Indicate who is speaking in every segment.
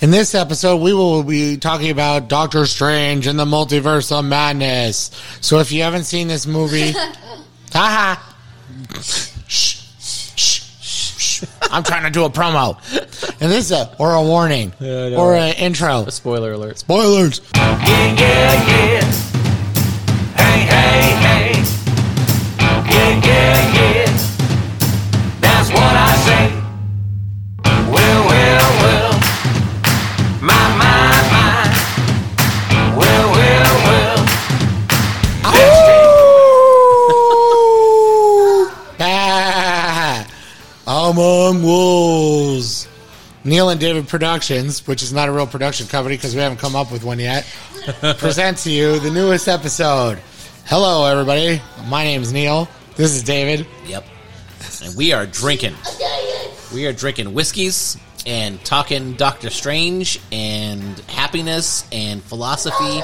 Speaker 1: In this episode, we will be talking about Doctor Strange and the Multiverse of Madness. So if you haven't seen this movie, haha. Shh, shh, shh, shh. I'm trying to do a promo. And this is a, or a warning,
Speaker 2: Yeah,
Speaker 1: or an intro.
Speaker 2: A spoiler alert.
Speaker 1: Spoilers.
Speaker 3: Yeah, yeah, yeah.
Speaker 1: Among Wolves. Neil and David Productions, which is not a real production company because we haven't come up with one yet, present to you the newest episode. Hello, everybody. My name's Neil. This is David.
Speaker 2: Yep. And we are drinking. We are drinking whiskeys and talking Doctor Strange and happiness and philosophy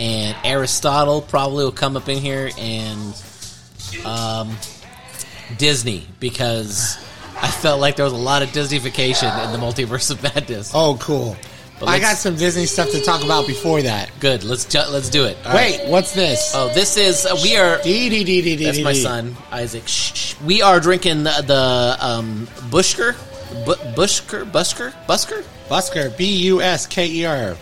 Speaker 2: and Aristotle probably will come up in here and um, Disney because I felt like there was a lot of Disneyfication in the multiverse of madness.
Speaker 1: Oh, cool. I got some Disney stuff to talk about before that.
Speaker 2: Good. Let's ju- let's do it. All right.
Speaker 1: Wait, what's this?
Speaker 2: Oh, this is uh, we are.
Speaker 1: Dee dee dee dee dee
Speaker 2: That's my son, Isaac. Shh, shh. We are drinking the, the um, Bushker, Bu- Bushker, Busker, Busker,
Speaker 1: Busker. B U S K E R.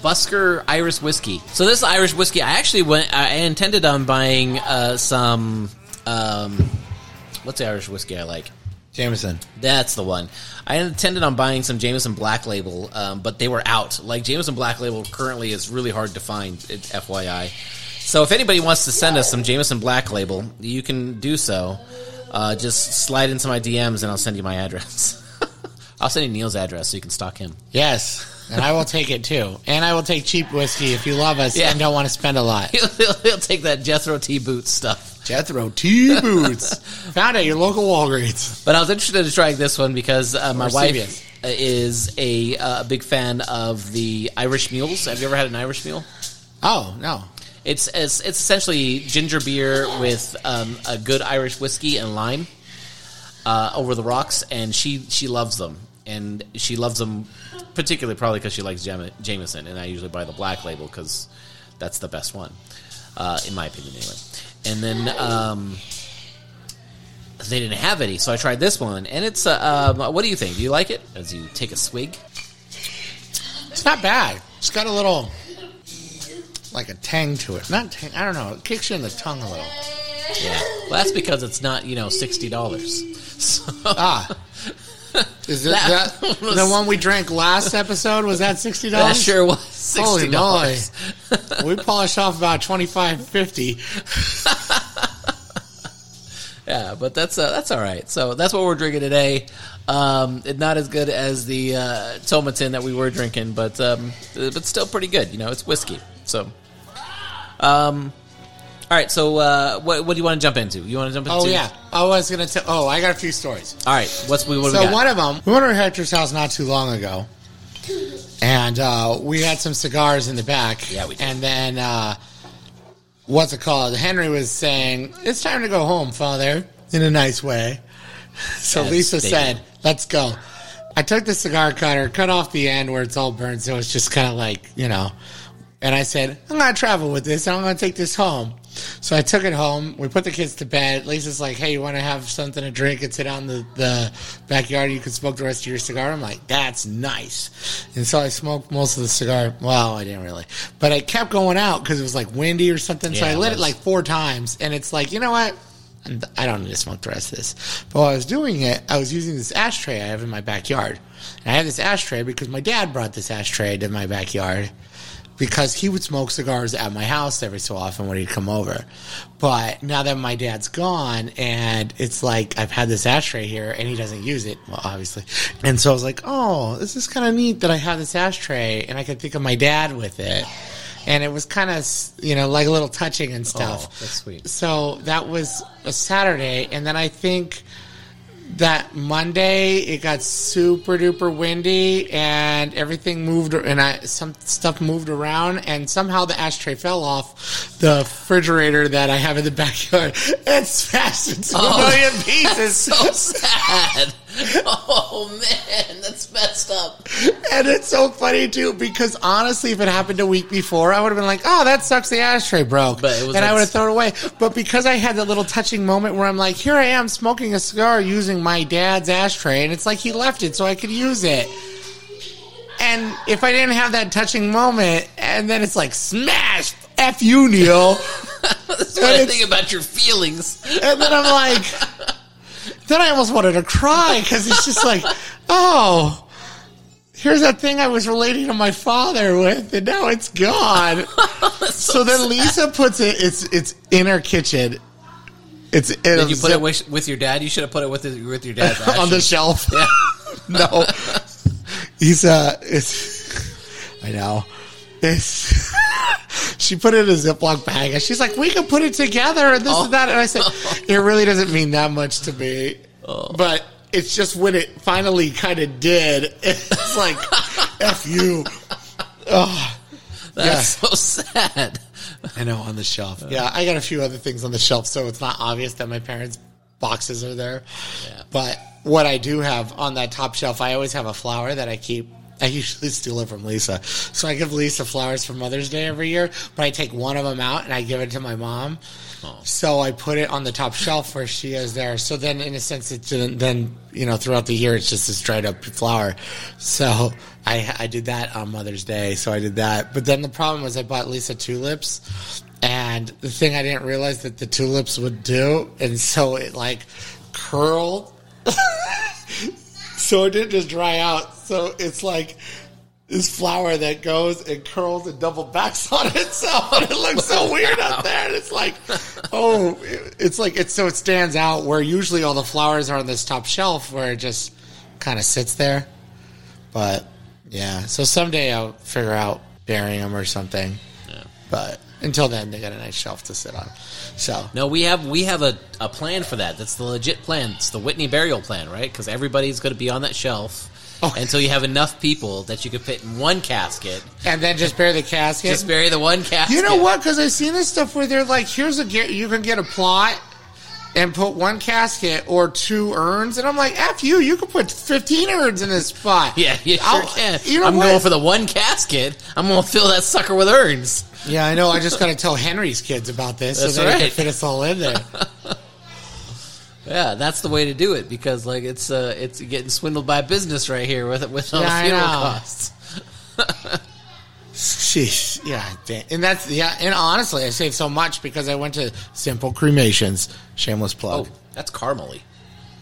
Speaker 2: Busker Irish whiskey. So this Irish whiskey, I actually went. I intended on buying uh, some. Um, what's the Irish whiskey I like?
Speaker 1: Jameson.
Speaker 2: That's the one. I intended on buying some Jameson Black Label, um, but they were out. Like Jameson Black Label currently is really hard to find. It, FYI. So if anybody wants to send us some Jameson Black Label, you can do so. Uh, just slide into my DMs and I'll send you my address. I'll send you Neil's address so you can stalk him.
Speaker 1: Yes. And I will take it too. And I will take cheap whiskey if you love us
Speaker 2: Yeah.
Speaker 1: and don't want to spend a lot.
Speaker 2: He'll, he'll, he'll take that Jethro T Boots stuff.
Speaker 1: Jethro T Boots. Found at your local Walgreens.
Speaker 2: But I was interested in trying this one because uh, my
Speaker 1: Or
Speaker 2: wife
Speaker 1: CVS.
Speaker 2: is a uh, big fan of the Irish mules. Have you ever had an Irish mule?
Speaker 1: Oh, no.
Speaker 2: It's it's, it's essentially ginger beer with um, a good Irish whiskey and lime uh, over the rocks, and she she loves them, and she loves them particularly probably because she likes Jam- Jameson, and I usually buy the black label because that's the best one, uh, in my opinion, anyway. And then um, they didn't have any, so I tried this one, and it's uh, um, what do you think? Do you like it? As you take a swig,
Speaker 1: It's not bad. It's got a little, like a tang to it. Not tang, I don't know. It kicks you in the tongue a little.
Speaker 2: yeah. Well, that's because it's not you know sixty dollars. So,
Speaker 1: Ah. Is it
Speaker 2: That
Speaker 1: that,
Speaker 2: was-
Speaker 1: the one we drank last episode? Was that $60?
Speaker 2: That sure was
Speaker 1: Holy moly. we polished off about twenty five fifty.
Speaker 2: Yeah, but that's uh, that's all right. So that's what we're drinking today. Um, it's not as good as the uh, Tomatin that we were drinking, but um, uh, but still pretty good. You know, it's whiskey. So, um, all right. So what what do you want to jump into? You want to jump into?
Speaker 1: Oh, yeah. I was going to tell. Oh, I got a few stories.
Speaker 2: All right. What's we what
Speaker 1: So
Speaker 2: we
Speaker 1: one of them, we went to Hector's house not too long ago, and uh, we had some cigars in the back.
Speaker 2: Yeah, we did.
Speaker 1: And then uh, what's it called? Henry was saying, "It's time to go home, Father," in a nice way. So Lisa said, "Let's go." I took the cigar cutter, cut off the end where it's all burned, so it's just kind of like you know. And I said, I'm going to travel with this. and I'm going to take this home. So I took it home. We put the kids to bed. Lisa's like, hey, you want to have something to drink and sit out in the, the backyard? You can smoke the rest of your cigar. I'm like, that's nice. And so I smoked most of the cigar. Well, I didn't really. But I kept going out because it was like windy or something. so I lit it
Speaker 2: was.
Speaker 1: like four times. And it's like, you know what? I don't need to smoke the rest of this. But while I was doing it, I was using this ashtray I have in my backyard. And I had this ashtray because my dad brought this ashtray to my backyard because he would smoke cigars at my house every so often when he'd come over. But now that my dad's gone and it's like I've had this ashtray here and he doesn't use it, well, obviously. And so I was like, oh, this is kind of neat that I have this ashtray and I could think of my dad with it. And it was kind of, you know, like a little touching and stuff.
Speaker 2: Oh, that's sweet.
Speaker 1: So that was a Saturday. And then I think that Monday it got super duper windy and everything moved and I some stuff moved around and somehow the ashtray fell off the refrigerator that I have in the backyard and smashed into oh. a
Speaker 2: Oh.
Speaker 1: million pieces.
Speaker 2: so sad. Oh man, that's messed up.
Speaker 1: And it's so funny too because honestly, if it happened a week before, I would have been like, "Oh, that sucks. The ashtray broke,"
Speaker 2: But it was
Speaker 1: and I would have thrown it away. But because I had that little touching moment where I'm like, "Here I am smoking a cigar using my dad's ashtray," and it's like he left it so I could use it. And if I didn't have that touching moment, and then it's like, "Smash, f you, Neil,"
Speaker 2: That's what I think about your feelings.
Speaker 1: and then I'm like, then I almost wanted to cry because it's just like, oh, here's that thing I was relating to my father with, and now it's gone. so then Lisa puts it. It's it's in her kitchen. It's in
Speaker 2: Did you put
Speaker 1: zip-
Speaker 2: it with, with your dad? You should have put it with his, with your dad's
Speaker 1: on the shelf.
Speaker 2: Yeah.
Speaker 1: no, he's uh, it's I know. It's she put it in a Ziploc bag and she's like, we can put it together and this and that. And I said, oh. it really doesn't mean that much to me, oh. but it's just when it finally kind of did. It's like, f you. Oh,
Speaker 2: That's so sad.
Speaker 1: I know on the shelf. Yeah, I got a few other things on the shelf, so it's not obvious that my parents' boxes are there.
Speaker 2: Yeah.
Speaker 1: But what I do have on that top shelf, I always have a flower that I keep. I usually steal it from Lisa. So I give Lisa flowers for Mother's Day every year, but I take one of them out and I give it to my mom. Oh. So I put it on the top shelf where she is there. So then, in a sense, it. Then you know, throughout the year, it's just this dried up flower. So I I did that on Mother's Day. So I did that. But then the problem was I bought Lisa tulips, and the thing I didn't realize that the tulips would do, and so it like curled. so it didn't just dry out. So it's like this flower that goes and curls and double backs on itself, and it looks so weird up there. And it's like, oh, it's like it's so it stands out where usually all the flowers are on this top shelf where it just kind of sits there. But yeah, so someday I'll figure out burying them or something.
Speaker 2: Yeah.
Speaker 1: But until then, they got a nice shelf to sit on. So
Speaker 2: No, we have we have a, a plan for that. That's the legit plan. It's the Whitney burial plan, right? Because everybody's going to be on that shelf
Speaker 1: Oh.
Speaker 2: until you have enough people that you could fit in one casket.
Speaker 1: and then just bury the casket.
Speaker 2: Just bury the one casket.
Speaker 1: You know what? Because I've seen this stuff where they're like, here's a you can get a plot and put one casket or two urns, and I'm like, f you, you could put 15 urns in this spot.
Speaker 2: Yeah, you sure
Speaker 1: I'll-
Speaker 2: can.
Speaker 1: You know
Speaker 2: I'm
Speaker 1: what?
Speaker 2: going for the one casket. I'm going to fill that sucker with urns.
Speaker 1: yeah, I know. I just got to tell Henry's kids about this
Speaker 2: That's
Speaker 1: so that they can fit us all in there.
Speaker 2: Yeah, that's the way to do it because like it's uh it's getting swindled by business right here with with all
Speaker 1: Yeah,
Speaker 2: the funeral costs.
Speaker 1: Sheesh. Yeah, and that's yeah. And honestly, I saved so much because I went to Simple Cremations. Shameless
Speaker 2: Oh,
Speaker 1: plug.
Speaker 2: that's caramely.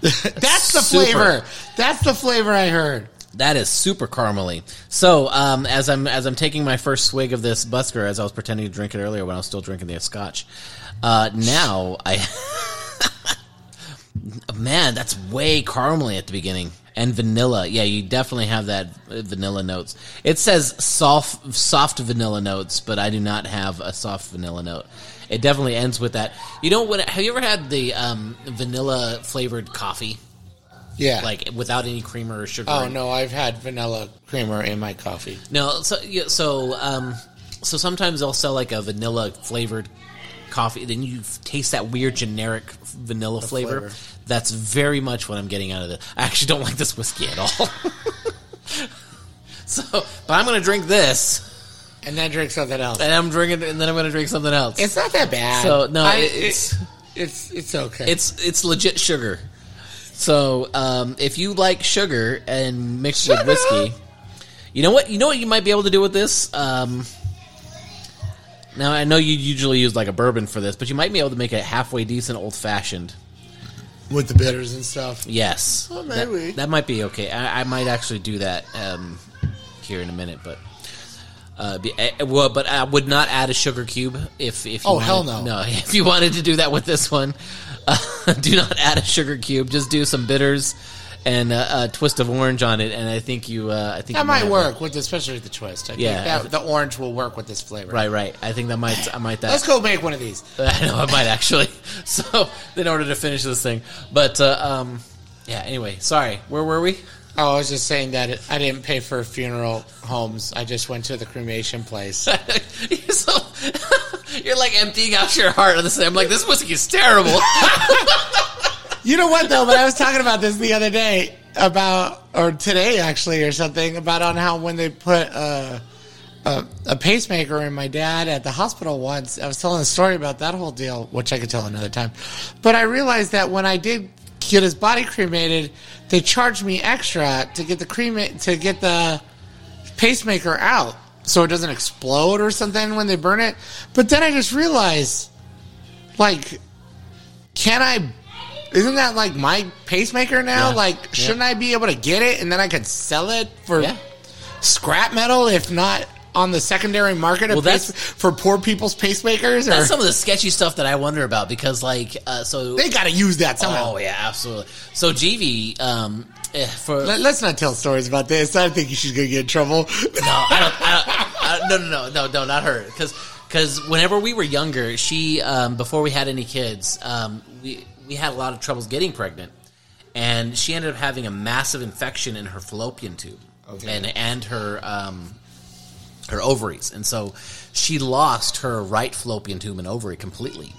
Speaker 1: that's the
Speaker 2: super.
Speaker 1: flavor. That's the flavor I heard.
Speaker 2: That is super caramely. So, um, as I'm as I'm taking my first swig of this Busker, as I was pretending to drink it earlier when I was still drinking the Scotch, uh, now I, man, that's way caramely at the beginning and vanilla. Yeah, you definitely have that uh, vanilla notes. It says soft soft vanilla notes, but I do not have a soft vanilla note. It definitely ends with that. You know what? Have you ever had the um, vanilla flavored coffee,
Speaker 1: Yeah.
Speaker 2: like without any creamer or sugar?
Speaker 1: oh no, I've had vanilla creamer in my coffee.
Speaker 2: No, so yeah, so um, so sometimes they'll sell like a vanilla flavored coffee. Then you taste that weird generic vanilla flavor.
Speaker 1: flavor.
Speaker 2: That's very much what I'm getting out of it. I actually don't like this whiskey at all. so, but I'm going to drink this,
Speaker 1: And then drink something else.
Speaker 2: and I'm drinking, and then I'm going to drink something else.
Speaker 1: It's not that bad.
Speaker 2: So, no,
Speaker 1: I-
Speaker 2: it's-
Speaker 1: it- it's it's okay.
Speaker 2: it's it's legit sugar. So, um, if you like sugar and mixed
Speaker 1: Shut
Speaker 2: with whiskey, you know what? You know what you might be able to do with this. Um, now I know you usually use like a bourbon for this, but you might be able to make a halfway decent old fashioned.
Speaker 1: with the bitters and stuff.
Speaker 2: Yes,
Speaker 1: Well,
Speaker 2: that,
Speaker 1: maybe.
Speaker 2: that might be okay. I, I might actually do that um, here in a minute, but. Uh, be, uh, well, but I would not add a sugar cube if if you
Speaker 1: Oh,
Speaker 2: wanted,
Speaker 1: hell no.
Speaker 2: no if you wanted to do that with this one, uh, do not add a sugar cube. Just do some bitters and uh, a twist of orange on it, and I think you uh, I think
Speaker 1: That might
Speaker 2: have
Speaker 1: work with especially the twist. I
Speaker 2: Yeah.
Speaker 1: think that, the orange will work with this flavor.
Speaker 2: right, right. I think that might I might that.
Speaker 1: Let's go make one of these.
Speaker 2: I know I might actually. So in order to finish this thing, but uh, um, yeah. Anyway, sorry. Where were we?
Speaker 1: Oh, I was just saying that I didn't pay for funeral homes. I just went to the cremation place.
Speaker 2: you're, so, you're like emptying out your heart on this. I'm like, this whiskey is terrible.
Speaker 1: you know what though? But I was talking about this the other day. about, or today actually, or something about on how when they put a, a, a pacemaker in my dad at the hospital once. I was telling a story about that whole deal, which I could tell another time. But I realized that when I did get his body cremated, they charged me extra to get the crema- to get the pacemaker out so it doesn't explode or something when they burn it. But then I just realized, like, can I? Isn't that like my pacemaker now?
Speaker 2: Yeah.
Speaker 1: Like, shouldn't I be able to get it and then I could sell it for
Speaker 2: Yeah.
Speaker 1: scrap metal, if not on the secondary market
Speaker 2: Well, that's-
Speaker 1: pace- for poor people's pacemakers? Or
Speaker 2: That's some of the sketchy stuff that I wonder about because, like, uh, so
Speaker 1: they got to use that somehow.
Speaker 2: Oh yeah, absolutely. So GV, um, eh, for
Speaker 1: Let, us not tell stories about this. I think she's gonna get in trouble.
Speaker 2: no, I don't, I don't, I, no, no, no, no, no, not her. Because because whenever we were younger, she um, before we had any kids, um, we we had a lot of troubles getting pregnant, and she ended up having a massive infection in her fallopian tube
Speaker 1: Okay.
Speaker 2: and and her um, her ovaries, and so she lost her right fallopian tube and ovary completely.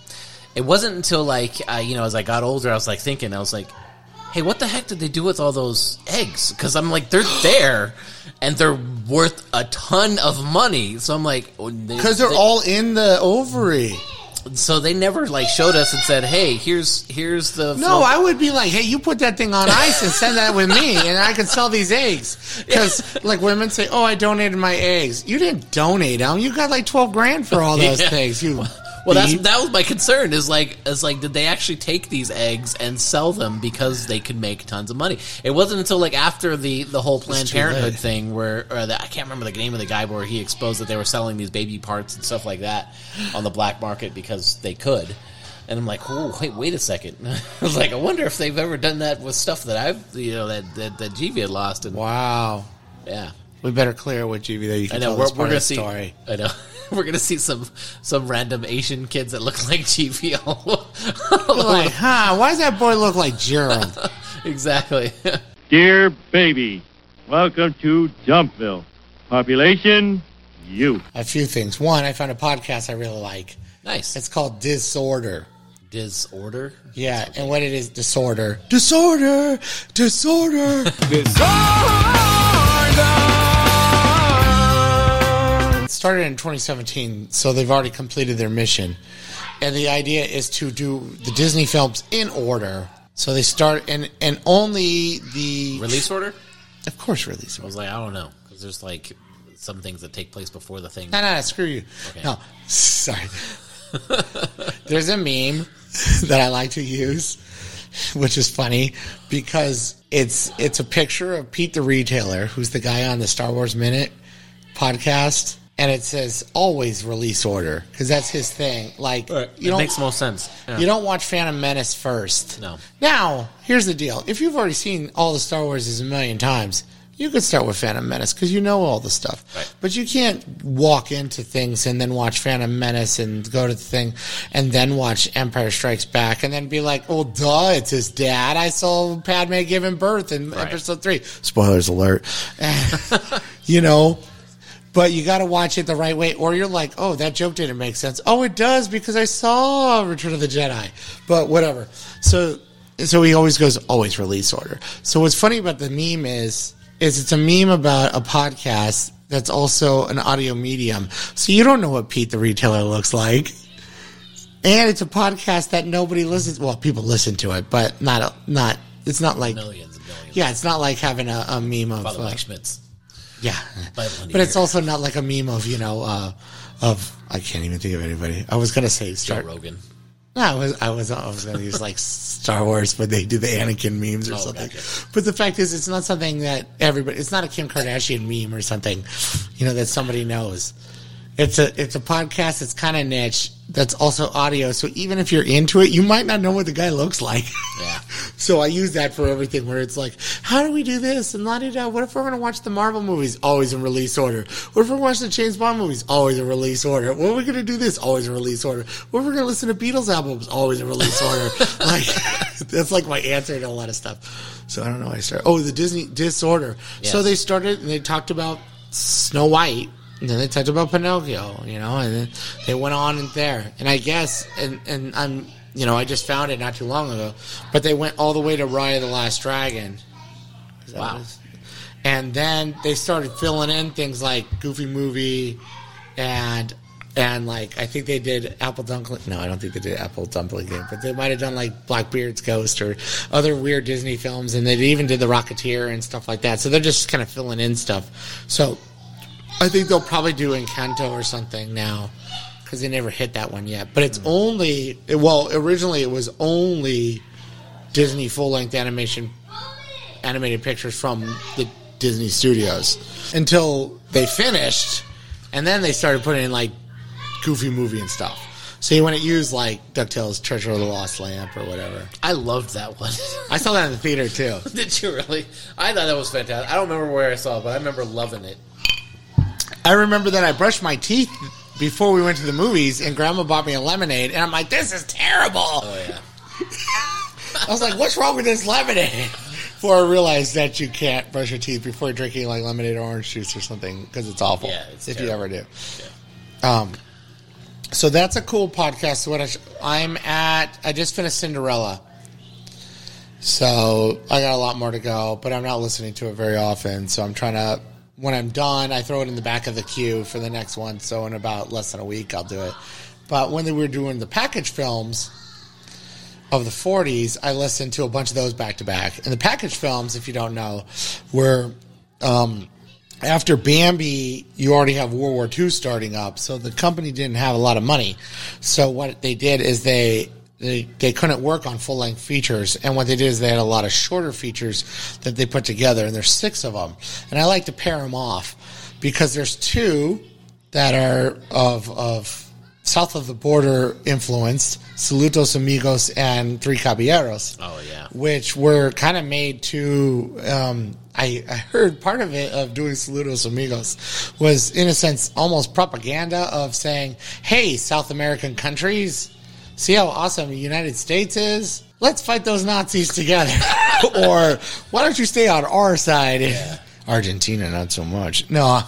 Speaker 2: It wasn't until like uh, you know as I got older, I was like thinking, I was like, hey, what the heck did they do with all those eggs? Because I'm like, they're there and they're worth a ton of money. So I'm like,
Speaker 1: Because they're all in the ovary.
Speaker 2: So they never like showed us and said, hey, here's here's the
Speaker 1: No, I would be like, hey, you put that thing on ice and send that with me, and I can sell these eggs. Because like women say, oh, I donated my eggs. You didn't donate them. You got like twelve grand for all those
Speaker 2: Yeah.
Speaker 1: things. You
Speaker 2: Well, that's that was my concern. Is like, is like, did they actually take these eggs and sell them because they could make tons of money? It wasn't until like after the the whole Planned Parenthood
Speaker 1: late.
Speaker 2: thing, where or the, I can't remember the name of the guy, where he exposed that they were selling these baby parts and stuff like that on the black market because they could. And I'm like, oh, wait, wait a second. I was like, I wonder if they've ever done that with stuff that I've, you know, that that, that GV had lost. And
Speaker 1: wow.
Speaker 2: yeah,
Speaker 1: We better clear with GV that you
Speaker 2: I know
Speaker 1: tell
Speaker 2: we're, we're gonna see.
Speaker 1: story.
Speaker 2: I know we're gonna see some some random Asian kids that look like GV. all- all
Speaker 1: Like, huh? Why does that boy look like Gerald?
Speaker 2: exactly.
Speaker 4: Dear baby, welcome to Dumpville. Population, you.
Speaker 1: a few things. One, I found a podcast I really like.
Speaker 2: nice.
Speaker 1: It's called Disorder.
Speaker 2: Disorder.
Speaker 1: Yeah, and what it is, disorder. Disorder! Disorder! It started in 2017, so they've already completed their mission. And the idea is to do the Disney films in order. So they start, and, and only the.
Speaker 2: Release order.
Speaker 1: Of course, release Order.
Speaker 2: I was like, I don't know, because there's like some things that take place before the thing.
Speaker 1: No, no, no, screw you.
Speaker 2: Okay.
Speaker 1: No, sorry. There's a meme that I like to use, which is funny because it's it's a picture of Pete the retailer, who's the guy on the Star Wars Minute podcast, and it says always release order because that's his thing. Like you
Speaker 2: it
Speaker 1: don't
Speaker 2: makes most sense. Yeah.
Speaker 1: you don't watch Phantom Menace first.
Speaker 2: No.
Speaker 1: Now, here's the deal. If you've already seen all the Star Wars a million times, you could start with Phantom Menace because you know all the stuff.
Speaker 2: Right.
Speaker 1: But you can't walk into things and then watch Phantom Menace and go to the thing and then watch Empire Strikes Back and then be like, oh, duh, it's his dad. I saw Padme giving birth in
Speaker 2: Right.
Speaker 1: episode three. Spoilers alert. you know? But you got to watch it the right way, or you're like, oh, that joke didn't make sense. Oh, it does because I saw Return of the Jedi. But whatever. So, so he always goes, always release order. So what's funny about the meme is, is it's a meme about a podcast that's also an audio medium. So you don't know what Pete the retailer looks like. And it's a podcast that nobody listens. Well, people listen to it, but not not. It's not like
Speaker 2: millions and millions.
Speaker 1: yeah, it's not like having a, a meme of
Speaker 2: Father
Speaker 1: uh,
Speaker 2: Mike Schmitz.
Speaker 1: Yeah, but it's also not like a meme of you know uh, of I can't even think of anybody. I was gonna say
Speaker 2: Joe
Speaker 1: Star.
Speaker 2: Rogan.
Speaker 1: No, I was I was I was gonna use like Star Wars, but they do the Anakin memes or
Speaker 2: Oh,
Speaker 1: something. But the fact is, it's not something that everybody. It's not a Kim Kardashian meme or something, you know, that somebody knows. It's a it's a podcast that's kind of niche. That's also audio. So even if you're into it, you might not know what the guy looks like.
Speaker 2: Yeah.
Speaker 1: So I use that for everything where it's like, how do we do this? And la da. What if we're going to watch the Marvel movies? Always in release order. What if we're watching the James Bond movies? Always in release order. What are we going to do this? Always in release order. What if we're going to listen to Beatles albums? Always in release order. like, that's like my answer to a lot of stuff. So I don't know why I started. Oh, the Disney disorder. So they started and they talked about Snow White. And then they talked about Pinocchio, you know, and then they went on and there. And I guess, and, and I'm, you know, I just found it not too long ago, but they went all the way to Raya the Last Dragon.
Speaker 2: Wow.
Speaker 1: And then they started filling in things like Goofy Movie and and like I think they did Apple Dumpling. No, I don't think they did Apple Dumpling Gang, but they might have done like Blackbeard's Ghost or other weird Disney films, and they even did the Rocketeer and stuff like that. So they're just kind of filling in stuff. So I think they'll probably do Encanto or something now because they never hit that one yet. But it's mm. only well, originally it was only Disney full length animation animated pictures from the Disney studios until they finished, and then they started putting in like Goofy movie and stuff. So you want to use like Ducktales Treasure of the Lost Lamp or whatever.
Speaker 2: I loved that one.
Speaker 1: I saw that in the theater too.
Speaker 2: Did you really? I thought that was fantastic. I don't remember where I saw it, but I remember loving it.
Speaker 1: I remember that I brushed my teeth before we went to the movies, and Grandma bought me a lemonade, and I'm like, "This is terrible."
Speaker 2: Oh yeah.
Speaker 1: I was like, "What's wrong with this lemonade?" Before I realized that you can't brush your teeth before drinking like lemonade or orange juice or something because it's awful.
Speaker 2: Yeah, it's
Speaker 1: if you ever do. Um, so that's a cool podcast. What I sh- I'm at, I just finished Cinderella, so I got a lot more to go, but I'm not listening to it very often. So I'm trying to. When I'm done, I throw it in the back of the queue for the next one. So in about less than a week, I'll do it. But when they were doing the package films, of the 40s, I listened to a bunch of those back to back. And the package films, if you don't know, were um, after Bambi, you already have World War II starting up, so the company didn't have a lot of money. So what they did is they they, they couldn't work on full length features, and what they did is they had a lot of shorter features that they put together, and there's six of them. And I like to pair them off because there's two that are of of south of the border influenced, Saludos Amigos and Three Caballeros
Speaker 2: Oh yeah.
Speaker 1: which were kind of made to. Um, I, I heard part of it of doing Saludos Amigos was, in a sense, almost propaganda of saying, "Hey, South American countries, see how awesome the United States is. Let's fight those Nazis together." or why don't you stay on our side? Argentina, not so much. No,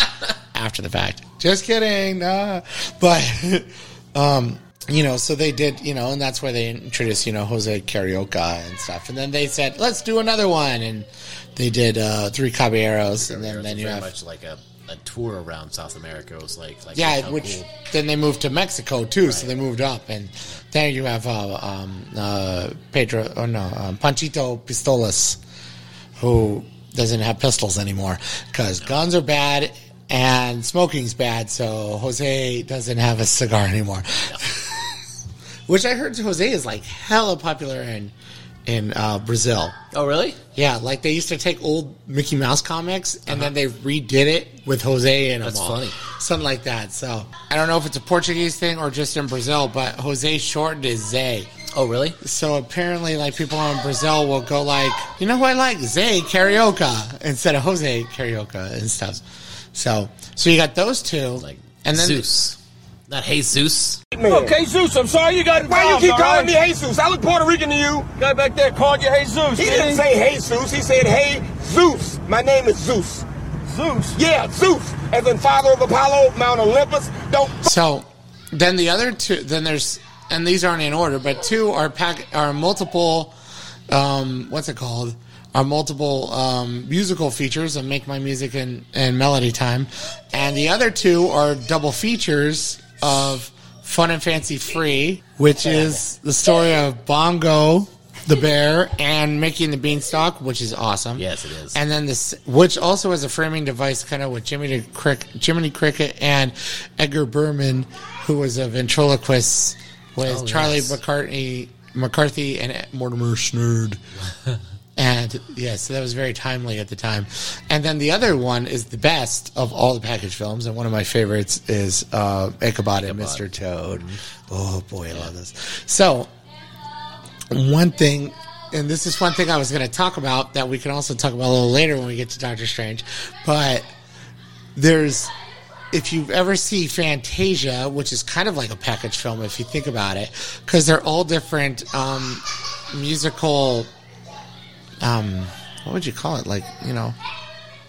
Speaker 1: after the fact. Just kidding. Nah. But, um, you know, so they did, you know, and that's where they introduced, you know, Jose Carioca and stuff. And then they said, let's do another one. And they did uh, Three Caballeros. And then, then you
Speaker 2: very
Speaker 1: have.
Speaker 2: much like a, a tour around South America. It was like like
Speaker 1: Yeah, which
Speaker 2: cool.
Speaker 1: then they moved to Mexico too, so they moved up, and there you have uh, um, uh, Pedro, oh no, um, Panchito Pistolas, who doesn't have pistols anymore because guns are bad and smoking's bad, so Jose doesn't have a cigar anymore. which I heard Jose is like hella popular in in uh, Brazil.
Speaker 2: Oh really?
Speaker 1: Yeah, like they used to take old Mickey Mouse comics and then they redid it with Jose in them.
Speaker 2: That's
Speaker 1: all.
Speaker 2: funny.
Speaker 1: Something like that. So I don't know if it's a Portuguese thing or just in Brazil, but Jose shortened is Zay.
Speaker 2: Oh really?
Speaker 1: So apparently, like people in Brazil will go like, you know who I like? Zay Carioca instead of Jose Carioca and stuff. So, so you got those two,
Speaker 2: Like
Speaker 1: and then
Speaker 2: Zeus, not Jesus.
Speaker 5: Okay, Zeus, I'm sorry you got it.
Speaker 6: Why you keep calling
Speaker 5: right?
Speaker 6: me Jesus? I look Puerto Rican to you.
Speaker 5: Guy back there called you Jesus.
Speaker 6: He didn't say Jesus. He said, hey, Zeus. My name is Zeus.
Speaker 5: Zeus.
Speaker 6: Yeah, Zeus. As in father of Apollo, Mount Olympus. Don't
Speaker 1: So then the other two, then there's, and these aren't in order, but two are pack are multiple. Um, what's it called? Are multiple um, musical features of "Make Mine Music" and, and "Melody Time," and the other two are double features of "Fun and Fancy Free," which is the story of Bongo the bear and Mickey and the Beanstalk, which is awesome.
Speaker 2: Yes, it is.
Speaker 1: And then this, which also has a framing device, kind of with Jimmy Crick, Jiminy Cricket and Edgar Bergen, who was a ventriloquist with
Speaker 2: Oh,
Speaker 1: Charlie
Speaker 2: yes.
Speaker 1: McCartney, McCarthy and Mortimer Snerd. and yeah, so that was very timely at the time. And then the other one is the best of all the package films, and one of my favorites is uh, Ichabod and Mr. Toad. Oh boy, I love this. So one thing, and this is one thing I was going to talk about that we can also talk about a little later when we get to Doctor Strange, but there's if you ever see Fantasia, which is kind of like a package film if you think about it, because they're all different um, musical. Um, what would you call it? Like you know,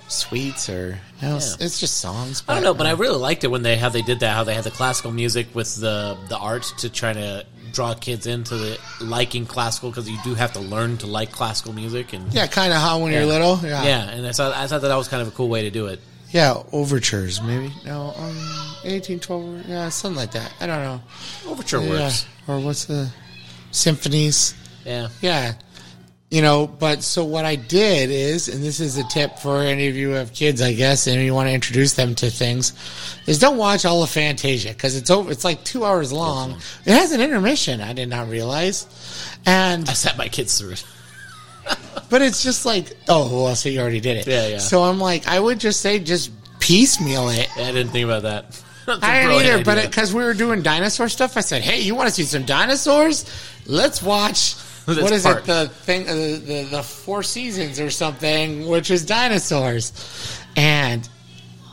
Speaker 1: suites or no? it's-
Speaker 2: Yeah.
Speaker 1: It's just songs.
Speaker 2: I don't know, but I really liked it when they how they did that. How they had the classical music with the the art to try to draw kids into the liking classical because you do have to learn to like classical music and
Speaker 1: Yeah, kind of how when you're little. Yeah.
Speaker 2: yeah, and I thought I thought that, that was kind of a cool way to do it.
Speaker 1: Yeah, overtures, maybe. No, um, 1812. Yeah, something like that. I don't know.
Speaker 2: Overture
Speaker 1: Yeah.
Speaker 2: works.
Speaker 1: Or what's the symphonies?
Speaker 2: Yeah.
Speaker 1: Yeah. You know, but so what I did is, and this is a tip for any of you who have kids, I guess, and you want to introduce them to things, is don't watch all of Fantasia because it's over. It's like two hours long. It has an intermission. I did not realize, and
Speaker 2: I sat my kids through it.
Speaker 1: but it's just like, oh, well, so you already did it.
Speaker 2: Yeah, yeah.
Speaker 1: So I'm like, I would just say, just piecemeal it.
Speaker 2: Yeah, I didn't think about that.
Speaker 1: I didn't either, but because we were doing dinosaur stuff, I said, "Hey, you want to see some dinosaurs? Let's watch." What is
Speaker 2: part.
Speaker 1: it? The thing, uh, the the Four Seasons or something, which is dinosaurs, and.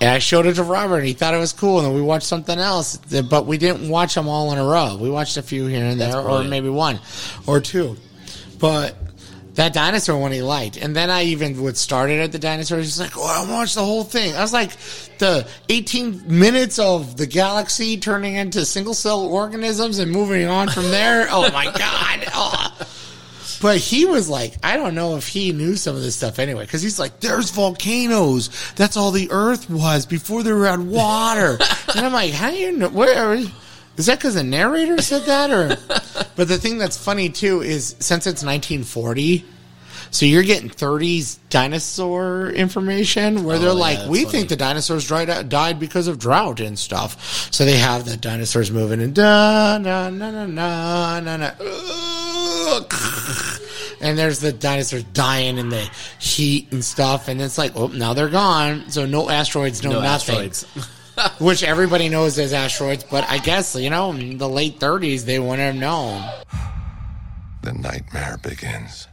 Speaker 1: And I showed it to Robert, and he thought it was cool. And then we watched something else, but we didn't watch them all in a row. We watched a few here and there, or maybe one or two. But that dinosaur one he liked. And then I even would start it at the dinosaurs. He's like, oh, I watched the whole thing. I was like, the 18 minutes of the galaxy turning into single cell organisms and moving on from there. Oh my God. Oh. But he was like, I don't know if he knew some of this stuff anyway, because he's like, there's volcanoes. That's all the Earth was before there had water. and I'm like, how do you know? Where? Is that because the narrator said that, or? But the thing that's funny too is since it's 1940, so you're getting 30s dinosaur information where they're
Speaker 2: Oh, yeah,
Speaker 1: like, we
Speaker 2: funny.
Speaker 1: think the dinosaurs dried out, died because of drought and stuff. So they have the dinosaurs moving and da na na na na na na. Ugh. And there's the dinosaurs dying in the heat and stuff, and it's like, oh, now they're gone. So no asteroids, no,
Speaker 2: no
Speaker 1: nothing
Speaker 2: asteroids.
Speaker 1: which everybody knows as asteroids, but I guess, you know, in the late 30s, they wouldn't have known.
Speaker 7: The nightmare begins.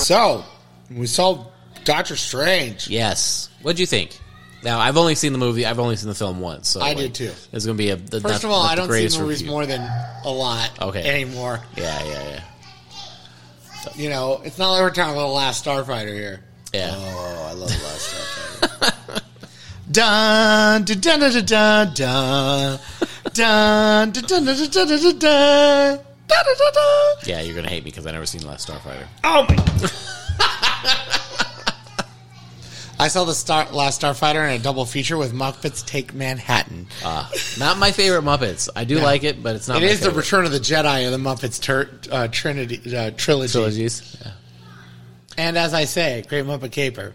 Speaker 1: So, we saw Doctor Strange.
Speaker 2: yes. What'd you think? Now I've only seen the movie. I've only seen the film once. So
Speaker 1: I
Speaker 2: like,
Speaker 1: did too.
Speaker 2: It's going to be a. The,
Speaker 1: First
Speaker 2: not-
Speaker 1: of all, I don't see movies
Speaker 2: review.
Speaker 1: more than a lot
Speaker 2: Okay.
Speaker 1: anymore.
Speaker 2: Yeah, yeah, yeah,
Speaker 1: You know, it's not like we're talking about the last Starfighter here.
Speaker 2: yeah.
Speaker 1: Oh, I love the last Starfighter. dun, dun, dun, dun, dun, dun, dun, dun, dun, dun, dun, dun, dun, dun, dun, dun, dun, dun.
Speaker 2: Yeah, you're gonna hate me because I never seen Last Starfighter.
Speaker 1: Oh my! I saw the Star, Last Starfighter in a double feature with Muppets Take Manhattan.
Speaker 2: Uh, not my favorite Muppets. I do
Speaker 1: No.
Speaker 2: like it, but it's not.
Speaker 1: it is the. Return of the Jedi of the Muppets tur uh, Trinity uh, trilogy.
Speaker 2: trilogies. Yeah.
Speaker 1: And as I say, Great Muppet Caper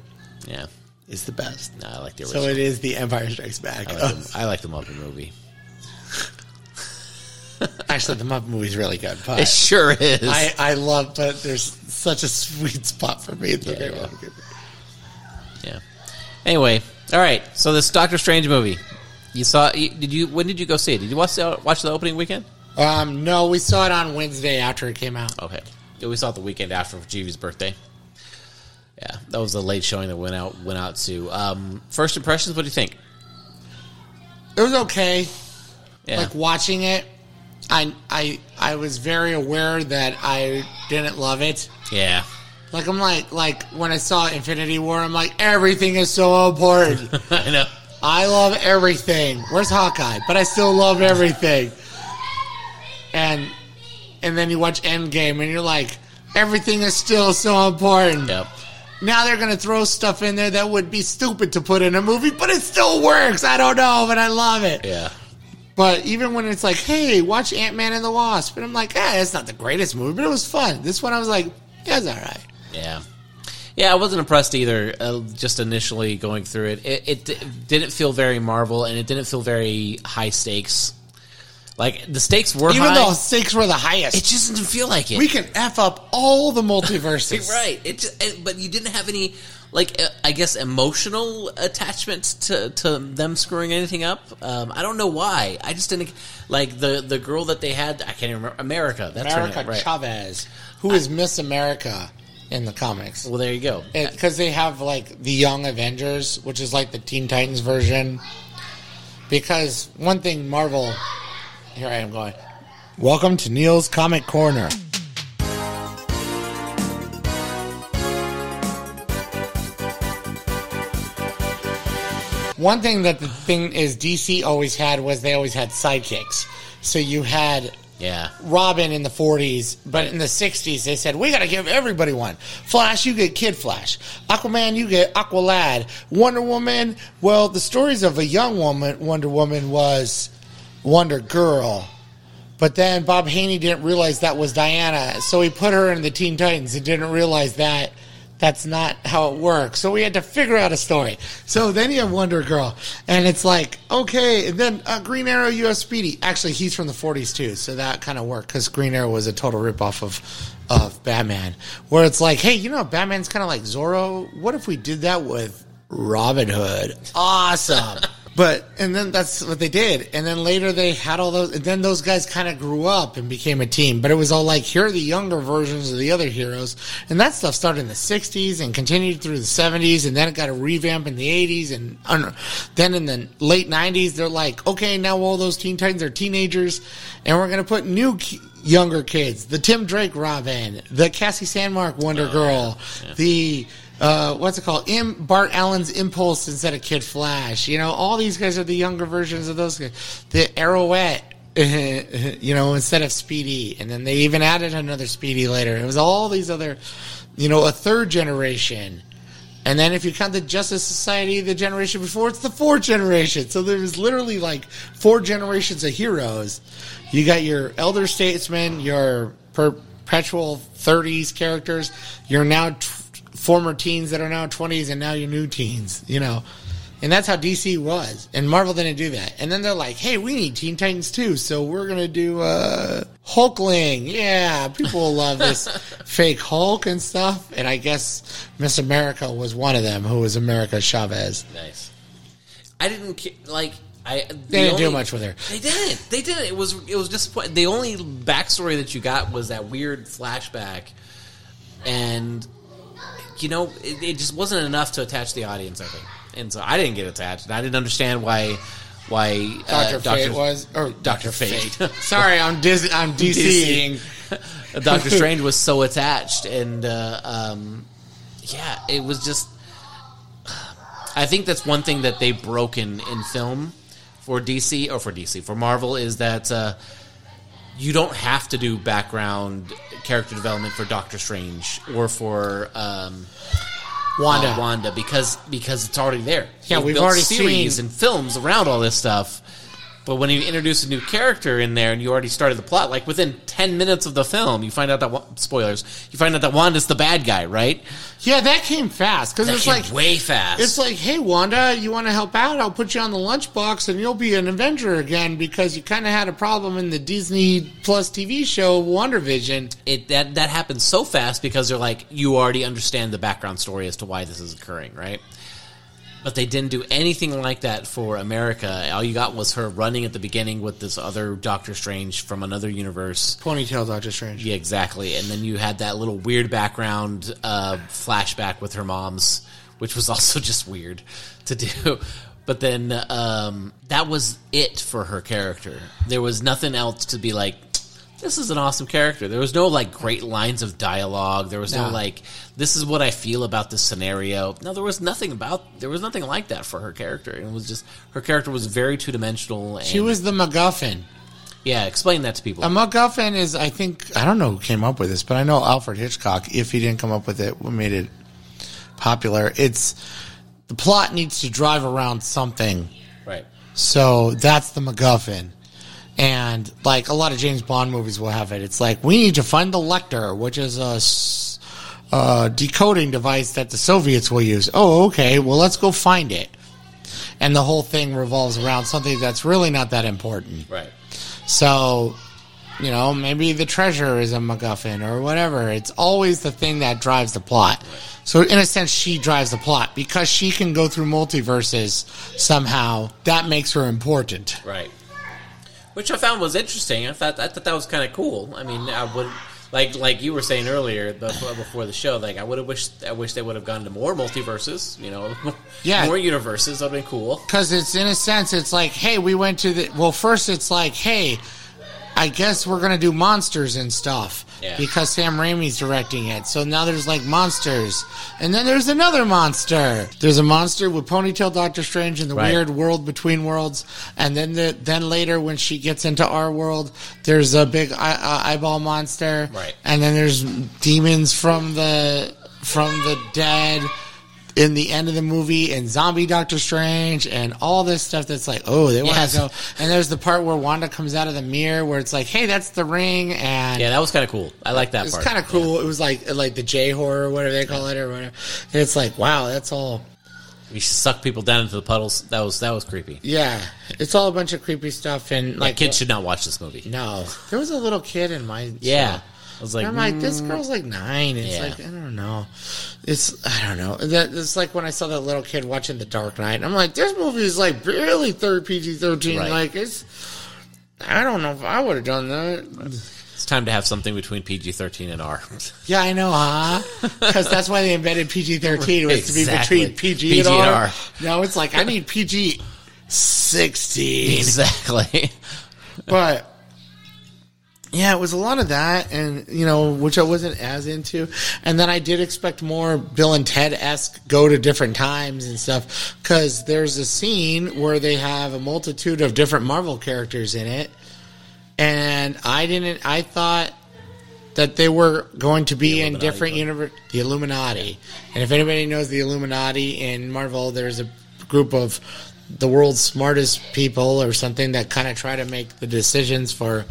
Speaker 2: yeah.
Speaker 1: is the best.
Speaker 2: No, I like the
Speaker 1: So it is the Empire Strikes Back.
Speaker 2: I, like the, I like the Muppet movie.
Speaker 1: Actually, the Muppet movie is really good.
Speaker 2: It sure is.
Speaker 1: I, I love, but there's such a sweet spot for me. It's the
Speaker 2: Yeah,
Speaker 1: Great
Speaker 2: yeah.
Speaker 1: Muppet Caper.
Speaker 2: Yeah. Anyway, all right. So this Doctor Strange movie, you saw? you- Did you? When did you go see it? Did you watch the watch the opening weekend?
Speaker 1: Um, no, we saw it on Wednesday after it came out.
Speaker 2: Okay. Yeah, we saw it the weekend after for Jeevy's birthday. Yeah, that was the late showing that went out went out to. Um, first impressions. What do you think?
Speaker 1: It was okay.
Speaker 2: Yeah.
Speaker 1: like watching it i i i was very aware that i didn't love it
Speaker 2: yeah.
Speaker 1: Like i'm like like when i saw infinity war i'm like everything is so important
Speaker 2: I know.
Speaker 1: i love everything where's hawkeye but i still love everything and and then you watch endgame and you're like everything is still so important
Speaker 2: Yep.
Speaker 1: now they're gonna throw stuff in there that would be stupid to put in a movie but it still works i don't know but i love it
Speaker 2: Yeah.
Speaker 1: but even when it's like, hey, watch Ant Man and the Wasp, and I'm like, ah, it's not the greatest movie, but it was fun. This one, I was like, yeah, it's all right.
Speaker 2: Yeah. Yeah, I wasn't impressed either. Uh, just initially going through it, it, it d- didn't feel very Marvel, and it didn't feel very high stakes. Like the stakes were
Speaker 1: Even
Speaker 2: high,
Speaker 1: though stakes were the highest,
Speaker 2: it just didn't feel like it.
Speaker 1: we can f up all the multiverses.
Speaker 2: right. It just, it, but you didn't have any, like uh, I guess, emotional attachment to to them screwing anything up. Um, I don't know why. I just didn't like the the girl that they had. I can't even remember America. That's
Speaker 1: America
Speaker 2: her name, right?
Speaker 1: Chavez, who is Miss America in the comics,
Speaker 2: Well, there you go.
Speaker 1: because they have like the Young Avengers, which is like the Teen Titans version. Because one thing Marvel, here I am going. Welcome to Neil's Comic Corner. One thing that the thing is DC always had was they always had sidekicks. So you had
Speaker 2: Yeah.
Speaker 1: Robin in the 40s, but in the 60s they said we got to give everybody one. Flash, you get Kid Flash. Aquaman, you get Aqualad. Wonder Woman, well, the stories of a young woman, Wonder Woman was Wonder Girl. But then Bob Haney didn't realize that was Diana, so he put her in the Teen Titans and didn't realize that that's not how it works. So we had to figure out a story. So then you have Wonder Girl, and it's like, okay, and then uh, Green Arrow, you have Speedy. Actually, he's from the 40s too, so that kind of worked because Green Arrow was a total ripoff of of Batman. Where it's like, hey, you know, Batman's kind of like Zorro. What if we did that with Robin Hood? Awesome. But and then that's what they did, and then later they had all those, and then those guys kind of grew up and became a team. But it was all like here are the younger versions of the other heroes, and that stuff started in the '60s and continued through the '70s, and then it got a revamp in the '80s, and uh, then in the late '90s they're like, okay, now all those Teen Titans are teenagers, and we're gonna put new. ki- Younger kids, the Tim Drake Robin, the Cassie Sandsmark Wonder Girl, the uh, what's it called? Im- Bart Allen's Impulse instead of Kid Flash. You know, all these guys are the younger versions of those guys. The Arrowette, you know, instead of Speedy. And then they even added another Speedy later. It was all these other, you know, a third generation. And then if you count the Justice Society, the generation before, it's the fourth generation. So there was literally like four generations of heroes. You got your elder statesmen, your perpetual 30s characters, your now former teens that are now 20s, and now your new teens, you know. And that's how DC was. And Marvel didn't do that. And then they're like, hey, we need Teen Titans too. So we're going to do uh, Hulkling. Yeah, people will love this fake Hulk and stuff. And I guess Miss America was one of them, who was America Chavez.
Speaker 2: Nice. I didn't like. I the
Speaker 1: They didn't do much with her.
Speaker 2: They didn't. They didn't. It was it was disappointing. The only backstory that you got was that weird flashback, and you know it, it just wasn't enough to attach the audience. I think, and so I didn't get attached. And I didn't understand why why uh,
Speaker 1: Dr. Fate was, or
Speaker 2: Dr. Fate.
Speaker 1: Sorry, I'm Disney. I'm DCing.
Speaker 2: Doctor Strange was so attached, and uh, um, yeah, it was just. I think that's one thing that they've broken in film for DC or for DC for Marvel is that uh, you don't have to do background character development for Doctor Strange or for um,
Speaker 1: Wanda.
Speaker 2: uh, Wanda because because it's already there.
Speaker 1: Yeah,
Speaker 2: They've
Speaker 1: we've
Speaker 2: built
Speaker 1: already
Speaker 2: series
Speaker 1: seen-
Speaker 2: and films around all this stuff. But when you introduce a new character in there and you already started the plot, like within ten minutes of the film, you find out that spoilers. You find out that Wanda's the bad guy, right?
Speaker 1: Yeah, that came fast because
Speaker 2: That
Speaker 1: it's
Speaker 2: came
Speaker 1: like
Speaker 2: way fast.
Speaker 1: It's like, hey, Wanda, you want to help out? I'll put you on the lunchbox and you'll be an Avenger again because you kind of had a problem in the Disney Plus TV show WandaVision.
Speaker 2: it that that happens so fast because they're like you already understand the background story as to why this is occurring, right? But they didn't do anything like that for America. All you got was her running at the beginning with this other Doctor Strange from another universe.
Speaker 1: Ponytail Doctor Strange.
Speaker 2: Yeah, exactly. And then you had that little weird background uh, flashback with her mom's, which was also just weird to do. But then um, that was it for her character. There was nothing else to be like. This is an awesome character. There was no like great lines of dialogue. There was no,
Speaker 1: No.
Speaker 2: like this is what I feel about this scenario. No, there was nothing about. There was nothing like that for her character. It was just her character was very two dimensional.
Speaker 1: She was the MacGuffin.
Speaker 2: yeah. Explain that to people.
Speaker 1: A MacGuffin is, I think, I don't know who came up with this, but I know Alfred Hitchcock, if he didn't come up with it, what made it popular. It's the plot needs to drive around something.
Speaker 2: right.
Speaker 1: So that's the MacGuffin. And like a lot of James Bond movies will have it. It's like we need to find the Lektor, which is a uh, decoding device that the Soviets will use. Oh, okay. Well, let's go find it. And the whole thing revolves around something that's really not that important.
Speaker 2: Right.
Speaker 1: So, you know, maybe the treasure is a MacGuffin or whatever. It's always the thing that drives the plot. So, in a sense, she drives the plot because she can go through multiverses somehow. That makes her important.
Speaker 2: Right. Which I found was interesting. I thought I thought that was kind of cool. I mean, I would like like you were saying earlier before, before the show. Like I would have wished I wish they would have gone to more multiverses. You know,
Speaker 1: Yeah.
Speaker 2: more universes. That'd been cool.
Speaker 1: Because it's, in a sense, it's like, hey, we went to the. Well, first, it's like, hey, I guess we're gonna do monsters and stuff
Speaker 2: Yeah.
Speaker 1: because Sam Raimi's directing it. So now there's like monsters, and then there's another monster. There's a monster with ponytail Doctor Strange in the
Speaker 2: Right.
Speaker 1: weird world between worlds, and then the then later when she gets into our world, there's a big eye, uh, eyeball monster,
Speaker 2: Right.
Speaker 1: And then there's demons from the from the dead in the end of the movie and zombie Doctor Strange and all this stuff that's like, oh, they want
Speaker 2: Yes.
Speaker 1: to go. And there's the part where Wanda comes out of the mirror where it's like, hey, that's the ring. And
Speaker 2: Yeah, that was kind of cool. I like that
Speaker 1: it's
Speaker 2: part.
Speaker 1: kind of cool. It was like, like the J horror, or whatever they call it or whatever. And it's like, wow, that's all.
Speaker 2: We suck people down into the puddles. That was that was creepy.
Speaker 1: Yeah. It's all a bunch of creepy stuff. And
Speaker 2: Like
Speaker 1: like,
Speaker 2: kids should not watch this movie.
Speaker 1: no, there was a little kid in my,
Speaker 2: Yeah,
Speaker 1: show.
Speaker 2: I was like,
Speaker 1: I'm like, this
Speaker 2: mm,
Speaker 1: girl's like nine. It's
Speaker 2: Yeah.
Speaker 1: like I don't know. It's I don't know. That it's like when I saw that little kid watching The Dark Knight. I'm like, this movie is like barely third PG thirteen.
Speaker 2: Right.
Speaker 1: Like it's. I don't know if I would have done that.
Speaker 2: It's time to have something between PG thirteen and R.
Speaker 1: Yeah, I know, huh? Because that's why they invented PG thirteen was to be between PG,
Speaker 2: PG
Speaker 1: and
Speaker 2: and
Speaker 1: R.
Speaker 2: R.
Speaker 1: No, it's like I need PG sixteen.
Speaker 2: exactly.
Speaker 1: but yeah, it was a lot of that, and you know, which I wasn't as into. And then I did expect more Bill and Ted esque go to different times and stuff, because there's a scene where they have a multitude of different Marvel characters in it, and I didn't. I thought that they were going to be in different universe, the Illuminati. And if anybody knows the Illuminati in Marvel, there's a group of the world's smartest people or something that kind of try to make the decisions for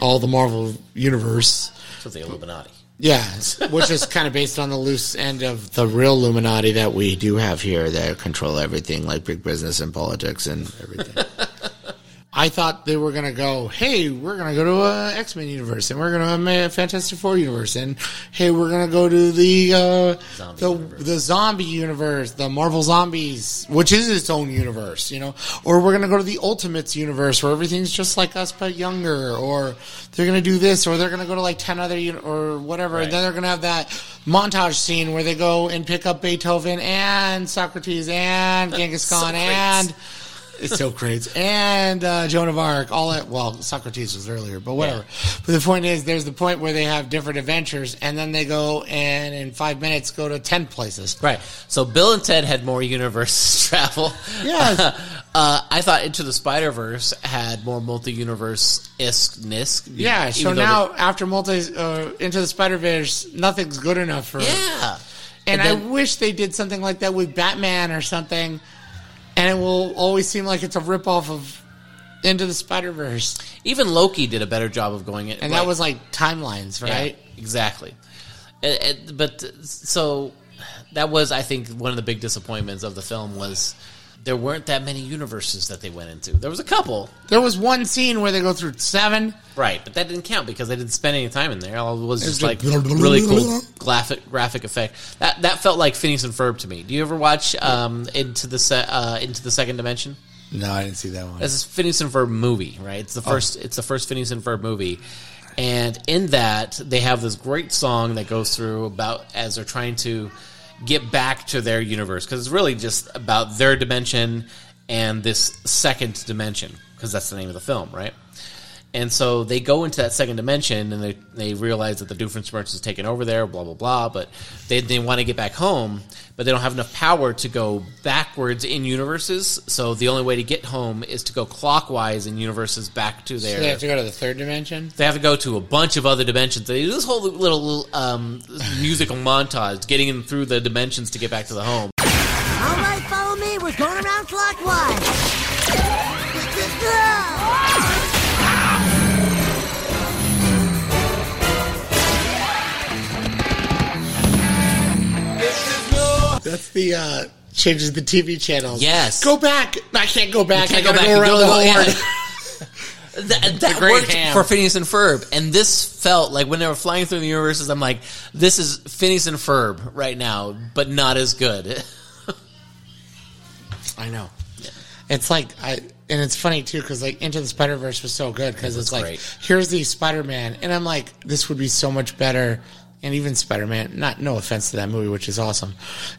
Speaker 1: all the Marvel universe.
Speaker 2: For the Illuminati.
Speaker 1: Yeah, which is kind of based on the loose end of the real Illuminati that we do have here that control everything, like big business and politics and everything. I thought they were gonna go, hey, we're gonna go to a X Men universe, and we're gonna have a Fantastic Four universe, and hey, we're gonna go to the uh,
Speaker 2: Zombie
Speaker 1: the
Speaker 2: universe.
Speaker 1: the zombie universe, the Marvel Zombies, which is its own universe, you know, or we're gonna go to the Ultimates universe where everything's just like us but younger, or they're gonna do this, or they're gonna go to like ten other uni- or whatever, and then they're gonna have that montage scene where they go and pick up Beethoven and Socrates and Genghis Khan and. It's so great. And uh, Joan of Arc, all that. Well, Socrates was earlier, but whatever. But the point is, there's the point where they have different adventures, and then they go and in five minutes go to ten places.
Speaker 2: Right. So Bill and Ted had more universe travel.
Speaker 1: Yes.
Speaker 2: uh, I thought Into the Spider Verse had more multi universe iskness.
Speaker 1: Yeah. So now after multi uh, into the Spider Verse, nothing's good enough for.
Speaker 2: yeah.
Speaker 1: And,
Speaker 2: And
Speaker 1: I wish they did something like that with Batman or something, and it will always seem like it's a ripoff of Into the Spider Verse,
Speaker 2: Even Loki did a better job of going it.
Speaker 1: and that was like timelines,
Speaker 2: Yeah,
Speaker 1: right?
Speaker 2: exactly. It- it- but uh, so that was, I think, one of the big disappointments of the film was there weren't that many universes that they went into. There was a couple,
Speaker 1: There was one scene where they go through seven.
Speaker 2: right? But that didn't count because they didn't spend any time in there. All it was just like really cool graphic graphic effect. That that felt like Phineas and Ferb to me. Do you ever watch um, into the se- uh, into the second dimension?
Speaker 1: No, I didn't see that one.
Speaker 2: This is Phineas and Ferb movie, right? It's the first. It's the first Phineas and Ferb movie, and in that they have this great song that goes through about as they're trying to get back to their universe because it's really just about their dimension and this second dimension because that's the name of the film, right? And so they go into that second dimension and they, they realize that the Doofenshmirtz has taken over there, blah, blah, blah. But they, they want to get back home, but they don't have enough power to go backwards in universes. So the only way to get home is to go clockwise in universes back to their.
Speaker 1: So they have to go to the third dimension.
Speaker 2: They have to go to a bunch of other dimensions. They do this whole little, little um, musical montage, getting them through the dimensions to get back to the home.
Speaker 8: All right, follow me. We're going around clockwise.
Speaker 1: That's the uh changes the TV channels.
Speaker 2: Yes.
Speaker 1: Go back. I can't go back. I
Speaker 2: Can't go
Speaker 1: gotta
Speaker 2: back
Speaker 1: go around
Speaker 2: go
Speaker 1: the
Speaker 2: yeah. That, that worked
Speaker 1: ham.
Speaker 2: for Phineas and Ferb, and this felt like when they were flying through the universes. I'm like, this is Phineas and Ferb right now, but not as good.
Speaker 1: I know. It's like I and it's funny too because like Into the Spider Verse was so good because it's like
Speaker 2: great.
Speaker 1: here's the Spider Man and I'm like this would be so much better and even Spider Man not no offense to that movie which is awesome.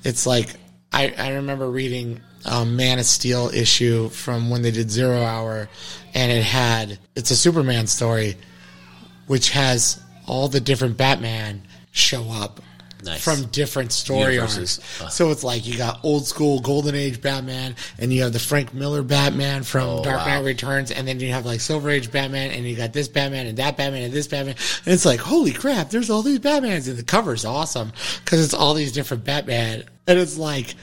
Speaker 1: It's like I, I remember reading um, Man of Steel issue from when they did Zero Hour, and it had it's a Superman story, which has all the different Batman show up
Speaker 2: Nice.
Speaker 1: from different story
Speaker 2: Universes.
Speaker 1: arcs.
Speaker 2: Uh.
Speaker 1: So it's like you got old school Golden Age Batman, and you have the Frank Miller Batman from
Speaker 2: Oh,
Speaker 1: Dark
Speaker 2: wow.
Speaker 1: Knight Returns, and then you have like Silver Age Batman, and you got this Batman and that Batman and this Batman, and it's like holy crap, there's all these Batmans, and the cover's awesome because it's all these different Batman, and it's like.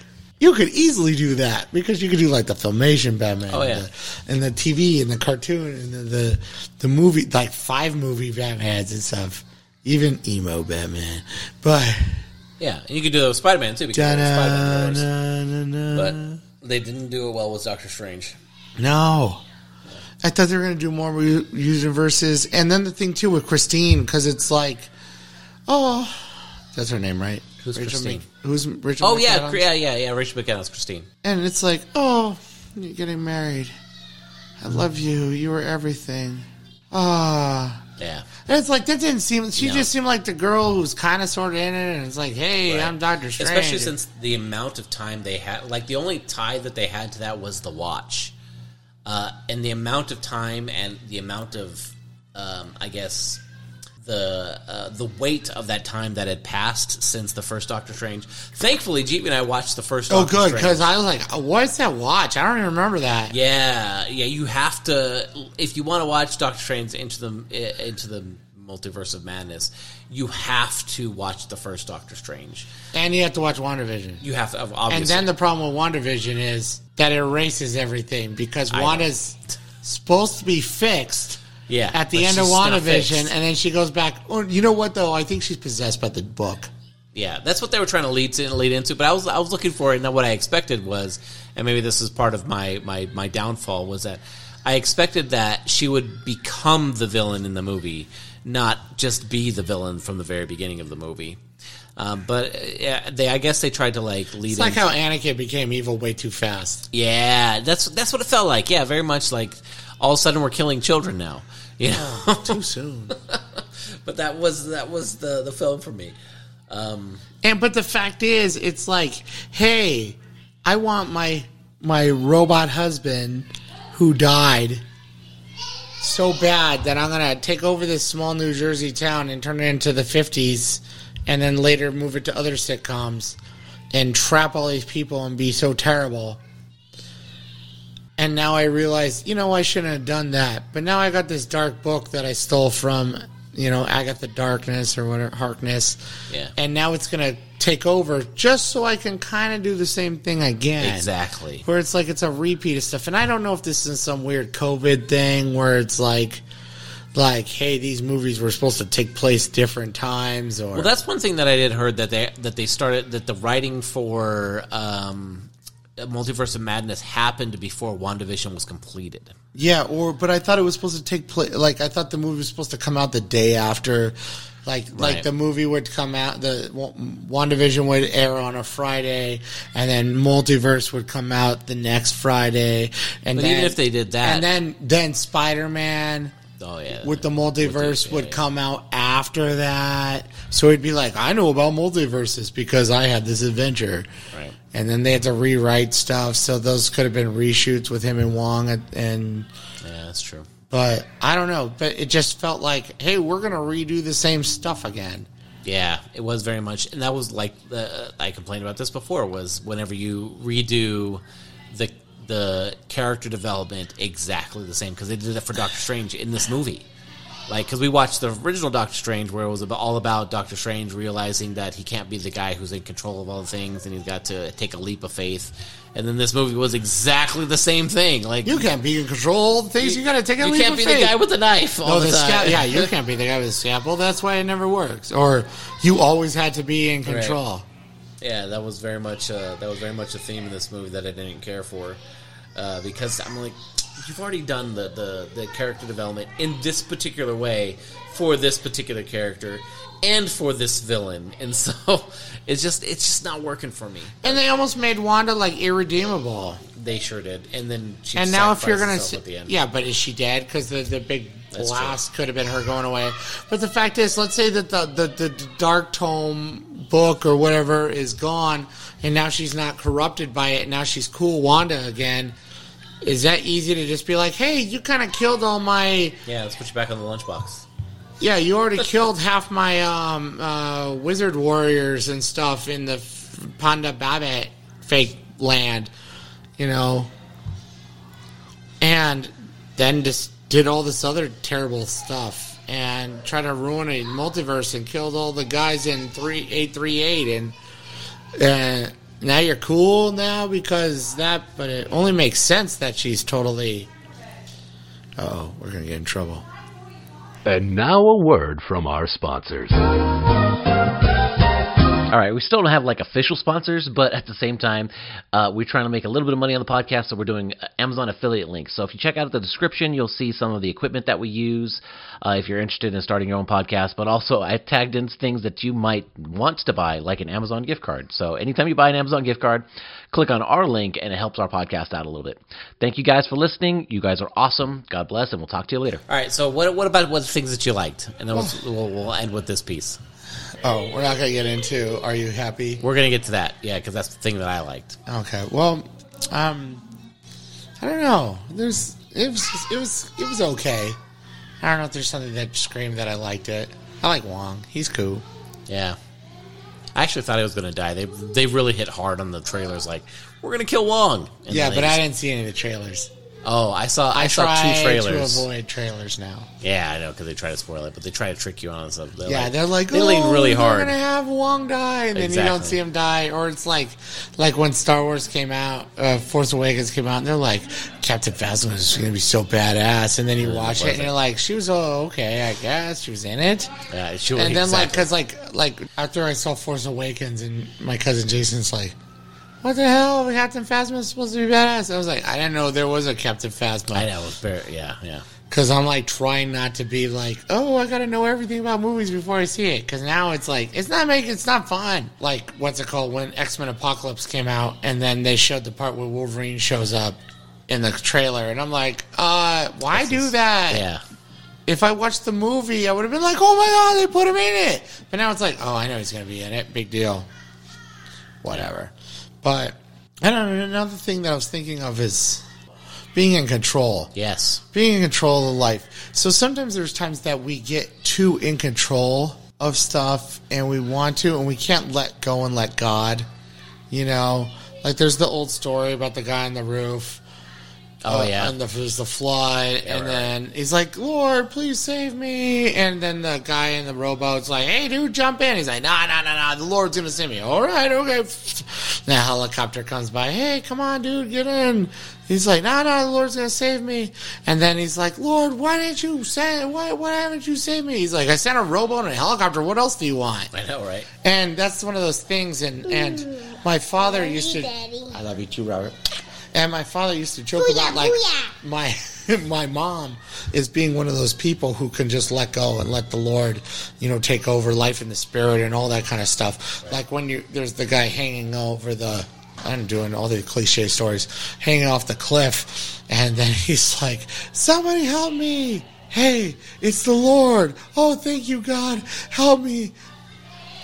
Speaker 1: You could easily do that because you could do like the filmation Batman,
Speaker 2: Oh, yeah.
Speaker 1: and, the, and the TV and the cartoon and the, the the movie, like five movie Batmans and stuff, even emo Batman. But
Speaker 2: Yeah, and you could do it with Spider Man too because Spider Man. But they didn't do it well with Doctor Strange.
Speaker 1: No. I thought they were going to do more u- user verses. And then the thing, too, with Christine, because it's like, oh, that's her name, right?
Speaker 2: Who's
Speaker 1: Rachel
Speaker 2: Christine?
Speaker 1: Mc- who's Rachel
Speaker 2: Oh yeah,
Speaker 1: McAdams?
Speaker 2: cr- yeah, yeah, yeah. Rachel McAdams, Christine.
Speaker 1: And it's like, oh, you're getting married. I love you. You were everything. Ah.
Speaker 2: Yeah,
Speaker 1: And it's like, that didn't seem, she
Speaker 2: No.
Speaker 1: just seemed like the girl who's kind of sort of in it. And it's like, hey,
Speaker 2: Right.
Speaker 1: I'm Doctor Strange.
Speaker 2: especially since the amount of time they had. Like the only tie that they had to that was the watch, uh, and the amount of time and the amount of, um, I guess, the uh, the weight of that time that had passed since the first Doctor Strange. Thankfully, GV and I watched the first.
Speaker 1: Oh,
Speaker 2: Doctor
Speaker 1: good, because I was like, what's that watch? I don't even remember that.
Speaker 2: Yeah, yeah. You have to if you want to watch Doctor Strange into the into the multiverse of madness. You have to watch the first Doctor Strange.
Speaker 1: And you have to watch WandaVision.
Speaker 2: You have to obviously.
Speaker 1: And then the problem with WandaVision is that it erases everything because. Wanda's supposed to be fixed
Speaker 2: yeah,
Speaker 1: at the end of WandaVision, and then she goes back. Oh, you know what though? I think she's possessed by the book.
Speaker 2: Yeah, that's what they were trying to lead to lead into. But I was I was looking for it, and what I expected was, and maybe this is part of my my my downfall was that I expected that she would become the villain in the movie, not just be the villain from the very beginning of the movie. Um, but uh, they I guess they tried to like lead.
Speaker 1: It's like how Anakin became evil way too fast.
Speaker 2: yeah, that's that's what it felt like. Yeah, very much like all of a sudden we're killing children now. You know,
Speaker 1: Too soon.
Speaker 2: but that was that was the the film for me.
Speaker 1: Um, And but the fact is, it's like, hey, I want my my robot husband who died so bad that I'm gonna take over this small New Jersey town and turn it into the '50s, and then later move it to other sitcoms and trap all these people and be so terrible. And now I realize, you know, I shouldn't have done that. But now I got this dark book that I stole from, you know, Agatha Darkness or whatever, Harkness.
Speaker 2: Yeah.
Speaker 1: And now it's going to take over just so I can kind of do the same thing again.
Speaker 2: Exactly.
Speaker 1: Where it's like it's a repeat of stuff. And I don't know if this is some weird COVID thing where it's like, like, hey, these movies were supposed to take place different times or.
Speaker 2: Well, that's one thing that I did heard that they that they started that the writing for um, Uh, multiverse of Madness happened before WandaVision was completed.
Speaker 1: Yeah, or but I thought it was supposed to take place. Like I thought the movie was supposed to come out the day after, like like the movie would come out. The Wa- WandaVision would air on a Friday, and then Multiverse would come out the next Friday. And
Speaker 2: But
Speaker 1: then,
Speaker 2: even if they did that-
Speaker 1: and then then Spider Man
Speaker 2: Oh yeah,
Speaker 1: with the multiverse
Speaker 2: yeah,
Speaker 1: would
Speaker 2: yeah.
Speaker 1: come out after that. So it'd be like, I know about multiverses because I had this adventure.
Speaker 2: Right.
Speaker 1: And then they had to rewrite stuff, so those could have been reshoots with him and Wong, and, and
Speaker 2: Yeah, that's true.
Speaker 1: but I don't know. But it just felt like, hey, we're gonna redo the same stuff again.
Speaker 2: Yeah, it was very much, and that was like the, I complained about this before. Was whenever you redo the the character development exactly the same because they did it for Doctor Strange in this movie. Like, because we watched the original Doctor Strange, where it was about, all about Doctor Strange realizing that he can't be the guy who's in control of all the things, and he's got to take a leap of faith. And then this movie was exactly the same thing. Like,
Speaker 1: You can't be in control of all the things. You, gotta take a leap of faith.
Speaker 2: you can't be
Speaker 1: faith.
Speaker 2: the guy with the knife all
Speaker 1: no,
Speaker 2: the,
Speaker 1: the sca- yeah, you can't be the guy with the scalpel. That's why it never works. Or you always had to be in control.
Speaker 2: Yeah, that was very much uh, that was very much a theme in this movie that I didn't care for uh, because I'm like, you've already done the, the the character development in this particular way for this particular character and for this villain, and so it's just it's just not working for me.
Speaker 1: And they almost made Wanda like irredeemable.
Speaker 2: They sure did, and then she
Speaker 1: and now if you're gonna, see,
Speaker 2: at the end,
Speaker 1: yeah, but is she dead? Because the the big
Speaker 2: That's
Speaker 1: last could have been her going away. But the fact is, let's say that the, the, the Dark Tome book or whatever is gone, and now she's not corrupted by it. Now she's cool Wanda again. Is that easy to just be like, hey, you kind of killed all my.
Speaker 2: Yeah, let's put you back on the lunchbox.
Speaker 1: Yeah, you already killed half my um, uh, wizard warriors and stuff in the f- Panda Babbitt fake land, you know. And then just did all this other terrible stuff and tried to ruin a multiverse and killed all the guys in three eight three eight and uh, now you're cool now because that. But it only makes sense that she's totally. Oh, we're gonna get in trouble.
Speaker 9: And now a word from our sponsors.
Speaker 10: All right, we still don't have like official sponsors, but at the same time, uh, we're trying to make a little bit of money on the podcast, so we're doing uh, Amazon affiliate links. So if you check out the description, you'll see some of the equipment that we use uh, if you're interested in starting your own podcast. But also, I tagged in things that you might want to buy, like an Amazon gift card. So anytime you buy an Amazon gift card, click on our link, and it helps our podcast out a little bit. Thank you guys for listening. You guys are awesome. God bless, and we'll talk to you later.
Speaker 2: All right. So what what about what things that you liked? And then we'll, we'll, we'll end with this piece.
Speaker 1: Oh, we're not gonna get into. Are you happy?
Speaker 2: We're gonna get to that. Yeah, because that's the thing that I liked.
Speaker 1: Okay. Well, um, I don't know. There's it was it was it was okay. I don't know if there's something that screamed that I liked it. I like Wong. He's cool.
Speaker 2: Yeah. I actually thought he was gonna die. They they really hit hard on the trailers. Like we're gonna kill Wong. And
Speaker 1: yeah, but
Speaker 2: they
Speaker 1: I didn't see any of the trailers.
Speaker 2: Oh, I saw. I, saw
Speaker 1: try
Speaker 2: two trailers.
Speaker 1: to avoid trailers now.
Speaker 2: Yeah, I know because they try to spoil it, but they try to trick you on stuff. They're
Speaker 1: yeah,
Speaker 2: like,
Speaker 1: they're like,
Speaker 2: they lean really hard.
Speaker 1: They're gonna have Wong die, and then you don't see him die. Or it's like, like when Star Wars came out, uh, Force Awakens came out, and they're like, Captain Phasma is gonna be so badass, and then you watch it, and you're like, she was oh okay, I guess she was in it.
Speaker 2: Yeah, she was.
Speaker 1: and then like because like like after I saw Force Awakens and my cousin Jason's like, what the hell? Captain Phasma is supposed to be badass. I was like, I didn't know there was a Captain Phasma.
Speaker 2: I know. It was very, yeah, yeah.
Speaker 1: Because I'm like trying not to be like, oh, I gotta know everything about movies before I see it. Because now it's like it's not making it's not fun. Like what's it called when X Men Apocalypse came out, and then they showed the part where Wolverine shows up in the trailer, and I'm like, uh, why do that?
Speaker 2: Yeah.
Speaker 1: If I watched the movie, I would have been like, oh my god, they put him in it. But now it's like, oh, I know he's gonna be in it. Big deal. Whatever. But I don't know. Another thing that I was thinking of is being in control
Speaker 2: Yes.
Speaker 1: being in control of life. So sometimes there's times that we get too in control of stuff and we want to and we can't let go and let God. You know, like there's the old story about the guy on the roof.
Speaker 2: Oh
Speaker 1: uh,
Speaker 2: yeah.
Speaker 1: And the, there's the flood, and
Speaker 2: right.
Speaker 1: then he's like, "Lord, please save me!" And then the guy in the rowboat's like, "Hey, dude, jump in!" He's like, "Nah, nah, nah, nah. The Lord's gonna save me." All right, okay. The helicopter comes by. Hey, come on, dude, get in. He's like, "Nah, nah, the Lord's gonna save me." And then he's like, "Lord, why didn't you send? Why, why haven't you saved me?" He's like, "I sent a rowboat and a helicopter. What else do you want?"
Speaker 2: I know, right?
Speaker 1: And that's one of those things. And and my father used to.
Speaker 8: Daddy.
Speaker 1: I love you too, Robert. And my father used to joke
Speaker 8: Booyah,
Speaker 1: about like
Speaker 8: booyah.
Speaker 1: my my mom is being one of those people who can just let go and let the Lord, you know, take over life in the spirit and all that kind of stuff. Like when you there's the guy hanging over the I'm doing all the cliche stories, hanging off the cliff, and then he's like, "Somebody help me!" Hey, it's the Lord. Oh, thank you, God. Help me.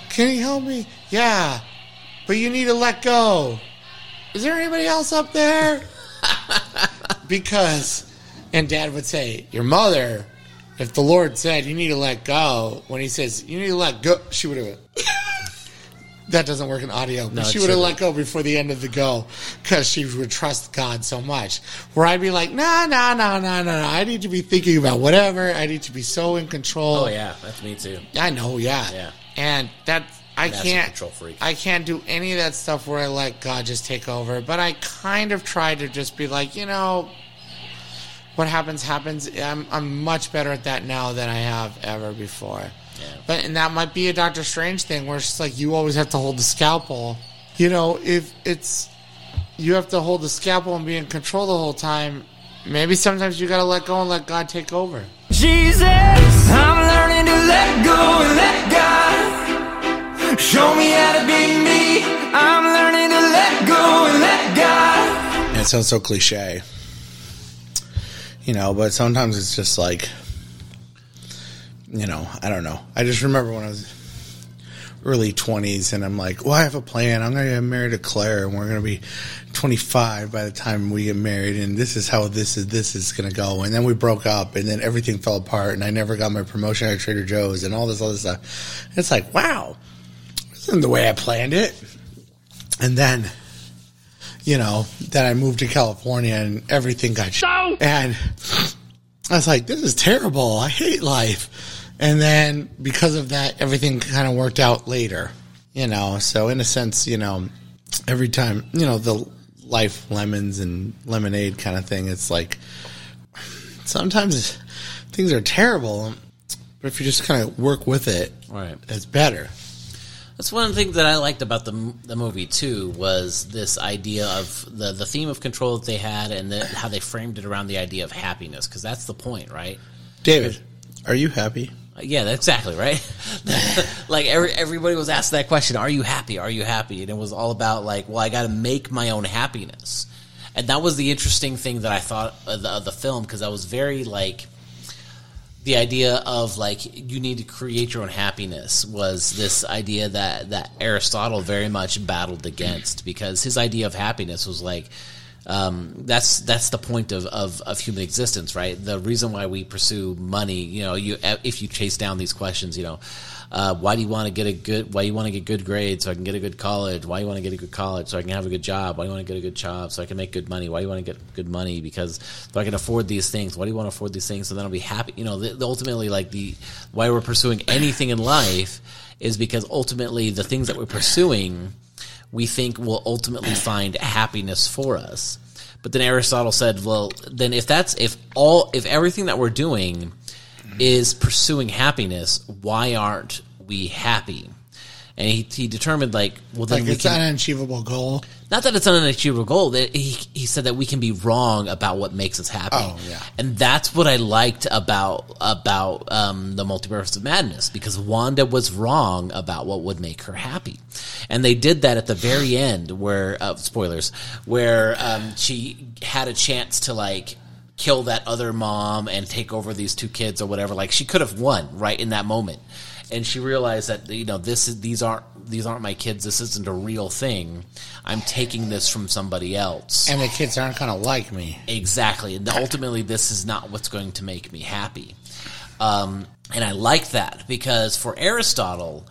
Speaker 1: Can you help me? Yeah. But you need to let go. Is there anybody else up there? because, and dad would say, Your mother, if the Lord said you need to let go, when he says you need to let go, she would have. that doesn't work in audio. But
Speaker 2: No,
Speaker 1: she would have let go before the end of the go because she would trust God so much. Where I'd be like, no, no, no, no, no. I need to be thinking about whatever. I need to be so in control.
Speaker 2: Oh yeah, that's me too.
Speaker 1: I know, yeah.
Speaker 2: Yeah.
Speaker 1: And that I can't
Speaker 2: control freak.
Speaker 1: I can't do any of that stuff where I let God just take over. But I kind of try to just be like, you know, what happens happens. I'm I'm much better at that now than I have ever before.
Speaker 2: Yeah.
Speaker 1: But and that might be a Doctor Strange thing where it's just like you always have to hold the scalpel. You know, if it's you have to hold the scalpel and be in control the whole time, maybe sometimes you gotta let go and let God take over.
Speaker 3: Jesus, I'm learning to let go and let God. Show me how to be me. I'm learning to let go and let God.
Speaker 1: It sounds so cliche. You know, but sometimes it's just like you know, I don't know. I just remember when I was early 20s and I'm like, well, I have a plan. I'm going to get married to Claire and we're going to be 25 by the time we get married and this is how this is this is going to go. And then we broke up and then everything fell apart and I never got my promotion at Trader Joe's and all this other stuff. It's like, wow. This isn't the way I planned it. And then you know, then I moved to California and everything got sh- and I was like, this is terrible. I hate life. And then because of that, everything kind of worked out later, you know. So in a sense, you know, every time, you know, the life lemons and lemonade kind of thing, it's like sometimes things are terrible, but if you just kind of work with it,
Speaker 2: Right.
Speaker 1: it's better.
Speaker 2: That's one of the things that I liked about the the movie too was this idea of the the theme of control that they had and the, how they framed it around the idea of happiness because that's the point, right?
Speaker 1: David, are you happy?
Speaker 2: Uh, Yeah, that's exactly right. like every, everybody was asked that question: "Are you happy? Are you happy?" And it was all about like, well, I got to make my own happiness, and that was the interesting thing that I thought of the, of the film because I was very like the idea of like you need to create your own happiness was this idea that that Aristotle very much battled against because his idea of happiness was like um, that's that's the point of, of, of human existence, right? The reason why we pursue money, you know, you if you chase down these questions, you know, uh, why do you want to get a good why you want to get good grades so I can get a good college? Why do you want to get a good college so I can have a good job? Why do you want to get a good job so I can make good money? Why do you want to get good money because so I can afford these things? Why do you want to afford these things so then I'll be happy? You know, the, the ultimately like the why we're pursuing anything in life is because ultimately the things that we're pursuing we think will ultimately find happiness for us. But then Aristotle said, well, then if that's if all if everything that we're doing is pursuing happiness, why aren't we happy? And he, he determined like, well, then
Speaker 1: Like
Speaker 2: we
Speaker 1: it's
Speaker 2: can,
Speaker 1: an unachievable goal.
Speaker 2: Not that it's an unachievable goal. That he he said that we can be wrong about what makes us happy.
Speaker 1: Oh, yeah.
Speaker 2: and that's what I liked about about um, the multiverse of madness because Wanda was wrong about what would make her happy, and they did that at the very end where uh, spoilers where um, she had a chance to like kill that other mom and take over these two kids or whatever. Like she could have won right in that moment, and she realized that you know this is these aren't these aren't my kids. This isn't a real thing. I'm taking this from somebody else.
Speaker 1: And the kids aren't going to like me.
Speaker 2: Exactly. And ultimately, this is not what's going to make me happy. Um, and I like that because for Aristotle,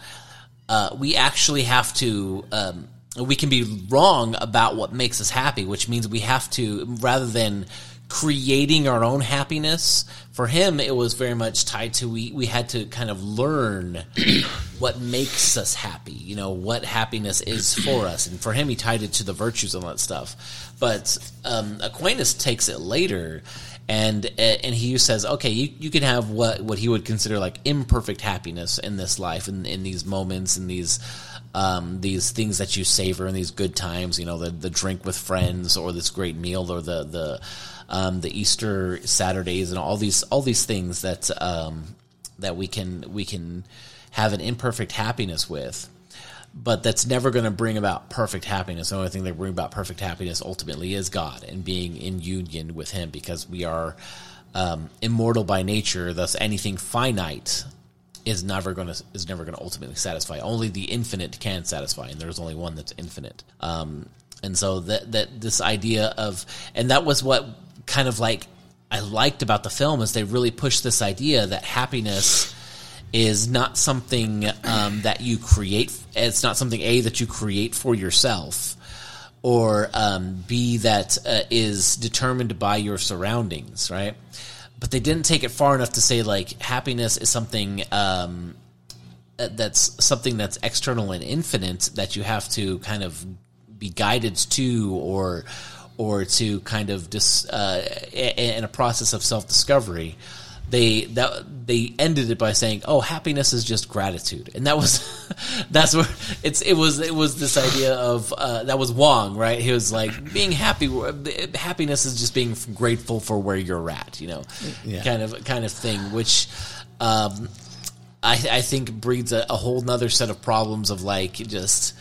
Speaker 2: uh, we actually have to. Um, we can be wrong about what makes us happy, which means we have to, rather than creating our own happiness, for him, it was very much tied to we, we had to kind of learn what makes us happy, you know, what happiness is for us. And for him, he tied it to the virtues and all that stuff. But um, Aquinas takes it later and and he says, okay, you, you can have what what he would consider like imperfect happiness in this life, in, in these moments, in these um, these things that you savor in these good times, you know, the the drink with friends, or this great meal, or the the um, the Easter Saturdays, and all these all these things that um, that we can we can have an imperfect happiness with but that's never going to bring about perfect happiness. The only thing that brings about perfect happiness ultimately is God and being in union with Him, because we are um, immortal by nature. Thus, anything finite is never going to is never going to ultimately satisfy. Only the infinite can satisfy, and there's only one that's infinite. Um, and so that that this idea of and that was what kind of like I liked about the film is they really pushed this idea that happiness is not something um, that you create. It's not something a that you create for yourself, or um, b that uh, is determined by your surroundings, right? But they didn't take it far enough to say like happiness is something um, uh, that's something that's external and infinite that you have to kind of be guided to or or to kind of dis, uh, in a process of self discovery they that they ended it by saying, "Oh, happiness is just gratitude," and that was that's where it's it was it was this idea of uh, that was Wong, right? He was like being happy. Happiness is just being grateful for where you're at, you know,
Speaker 1: Yeah.
Speaker 2: kind of kind of thing. Which um, I, I think breeds a, a whole nother set of problems of like just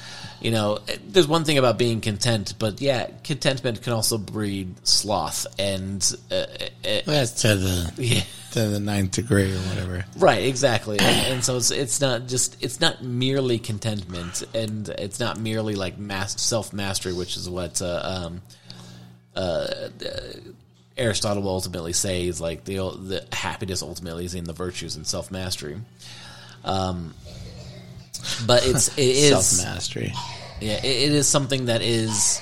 Speaker 2: you know there's one thing about being content but yeah contentment can also breed sloth and uh, uh,
Speaker 1: That's to the
Speaker 2: yeah
Speaker 1: to the ninth degree or whatever.
Speaker 2: Right, exactly, and, and so it's it's not just it's not merely contentment, and it's not merely like mas- self mastery, which is what uh, um, uh, uh, Aristotle will ultimately say is like the the happiness ultimately is in the virtues and self mastery. Um, but it's it is
Speaker 1: Self mastery.
Speaker 2: Yeah, it, it is something that is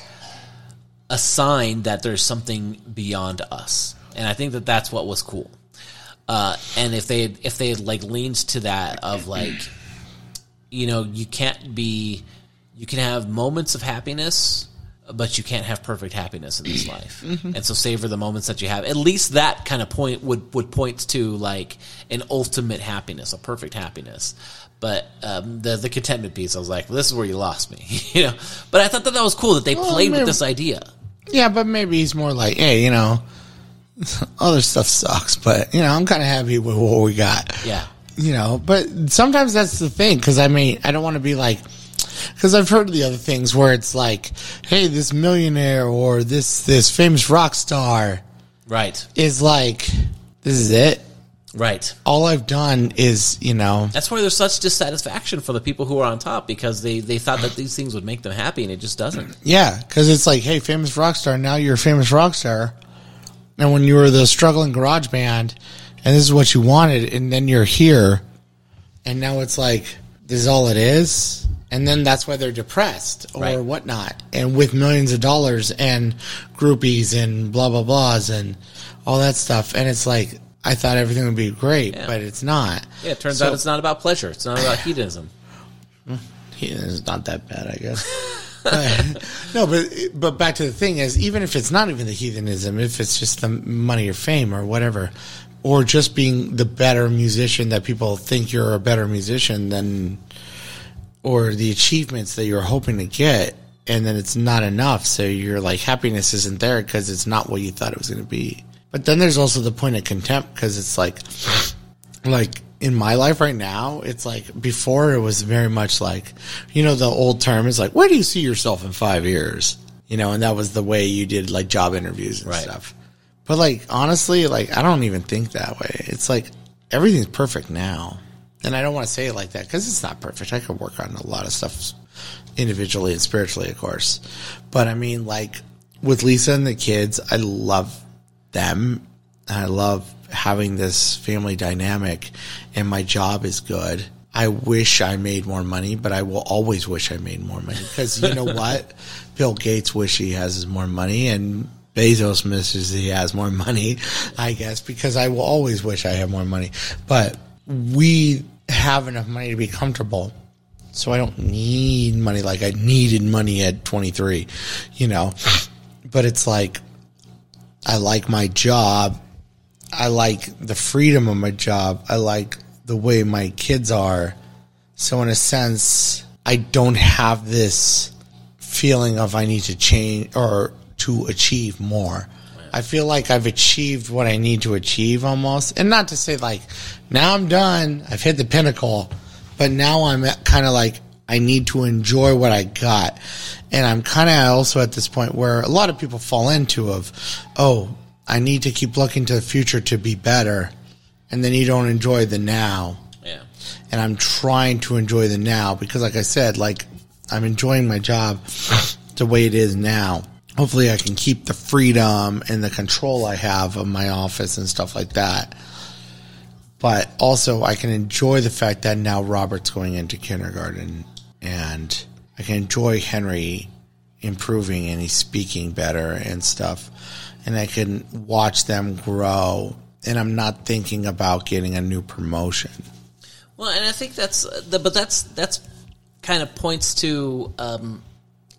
Speaker 2: a sign that there's something beyond us, and I think that that's what was cool. Uh, and if they if they had like leaned to that of like, you know, you can't be, you can have moments of happiness, but you can't have perfect happiness in this life. And so savor the moments that you have. At least that kind of point would would point to like an ultimate happiness, a perfect happiness. But um, the the contentment piece, I was like, well, this is where you lost me, you know. But I thought that that was cool that they
Speaker 1: Well,
Speaker 2: played with this idea.
Speaker 1: Yeah, but maybe he's more like, hey, you know, other stuff sucks, but you know, I'm kind of happy with what we got.
Speaker 2: Yeah.
Speaker 1: You know, but sometimes that's the thing because I mean, I don't want to be like, because I've heard of the other things where it's like, hey, this millionaire or this this famous rock star
Speaker 2: Right,
Speaker 1: is like, this is it.
Speaker 2: right.
Speaker 1: All I've done is, you know,
Speaker 2: That's why there's such dissatisfaction for the people who are on top because they, they thought that these things would make them happy and it just doesn't.
Speaker 1: Yeah, because it's like, hey, famous rock star. Now you're a famous rock star, and when you were the struggling garage band, and this is what you wanted, and then you're here, and now it's like this is all it is, and then that's why they're depressed or
Speaker 2: Right.
Speaker 1: whatnot, and with millions of dollars and groupies and blah blah blahs and all that stuff, and it's like I thought everything would be great,
Speaker 2: Yeah.
Speaker 1: but it's not.
Speaker 2: Yeah, it turns
Speaker 1: So-
Speaker 2: out it's not about pleasure. It's not about hedonism.
Speaker 1: It's not that bad, I guess. But- no, but but back to the thing is, even if it's not even the heathenism, if it's just the money or fame or whatever, or just being the better musician that people think you're a better musician than, or the achievements that you're hoping to get, and then it's not enough, so you're like happiness isn't there because it's not what you thought it was going to be. But then there's also the point of contempt because it's like, like in my life right now, it's like before it was very much like, you know, the old term is like, where do you see yourself in five years? You know, and that was the way you did like job interviews and
Speaker 2: Right.
Speaker 1: stuff. But like honestly, like I don't even think that way. It's like everything's perfect now, and I don't want to say it like that because it's not perfect. I could work on a lot of stuff individually and spiritually, of course. But I mean, like with Lisa and the kids, I love them. I love having this family dynamic, and my job is good. I wish I made more money, but I will always wish I made more money because you know what? Bill Gates wish he has more money, and Bezos misses he has more money. I guess because I will always wish I had more money, but we have enough money to be comfortable. So I don't need money like I needed money at 23, you know. But it's like I like my job. I like the freedom of my job. I like the way my kids are. So in a sense, I don't have this feeling of I need to change or to achieve more. I feel like I've achieved what I need to achieve almost. And not to say like, now I'm done. I've hit the pinnacle. But now I'm kind of like, I need to enjoy what I got. And I'm kind of also at this point where a lot of people fall into of, oh, I need to keep looking to the future to be better. And then you don't enjoy the now
Speaker 2: Yeah.
Speaker 1: and I'm trying to enjoy the now because, like I said, like I'm enjoying my job the way it is now. Hopefully, I can keep the freedom and the control I have of my office and stuff like that. But also, I can enjoy the fact that now Robert's going into kindergarten and I can enjoy Henry improving and he's speaking better and stuff. And I can watch them grow. And I'm not thinking about getting a new promotion.
Speaker 2: Well, and I think that's, the, but that's that's kind of points to um,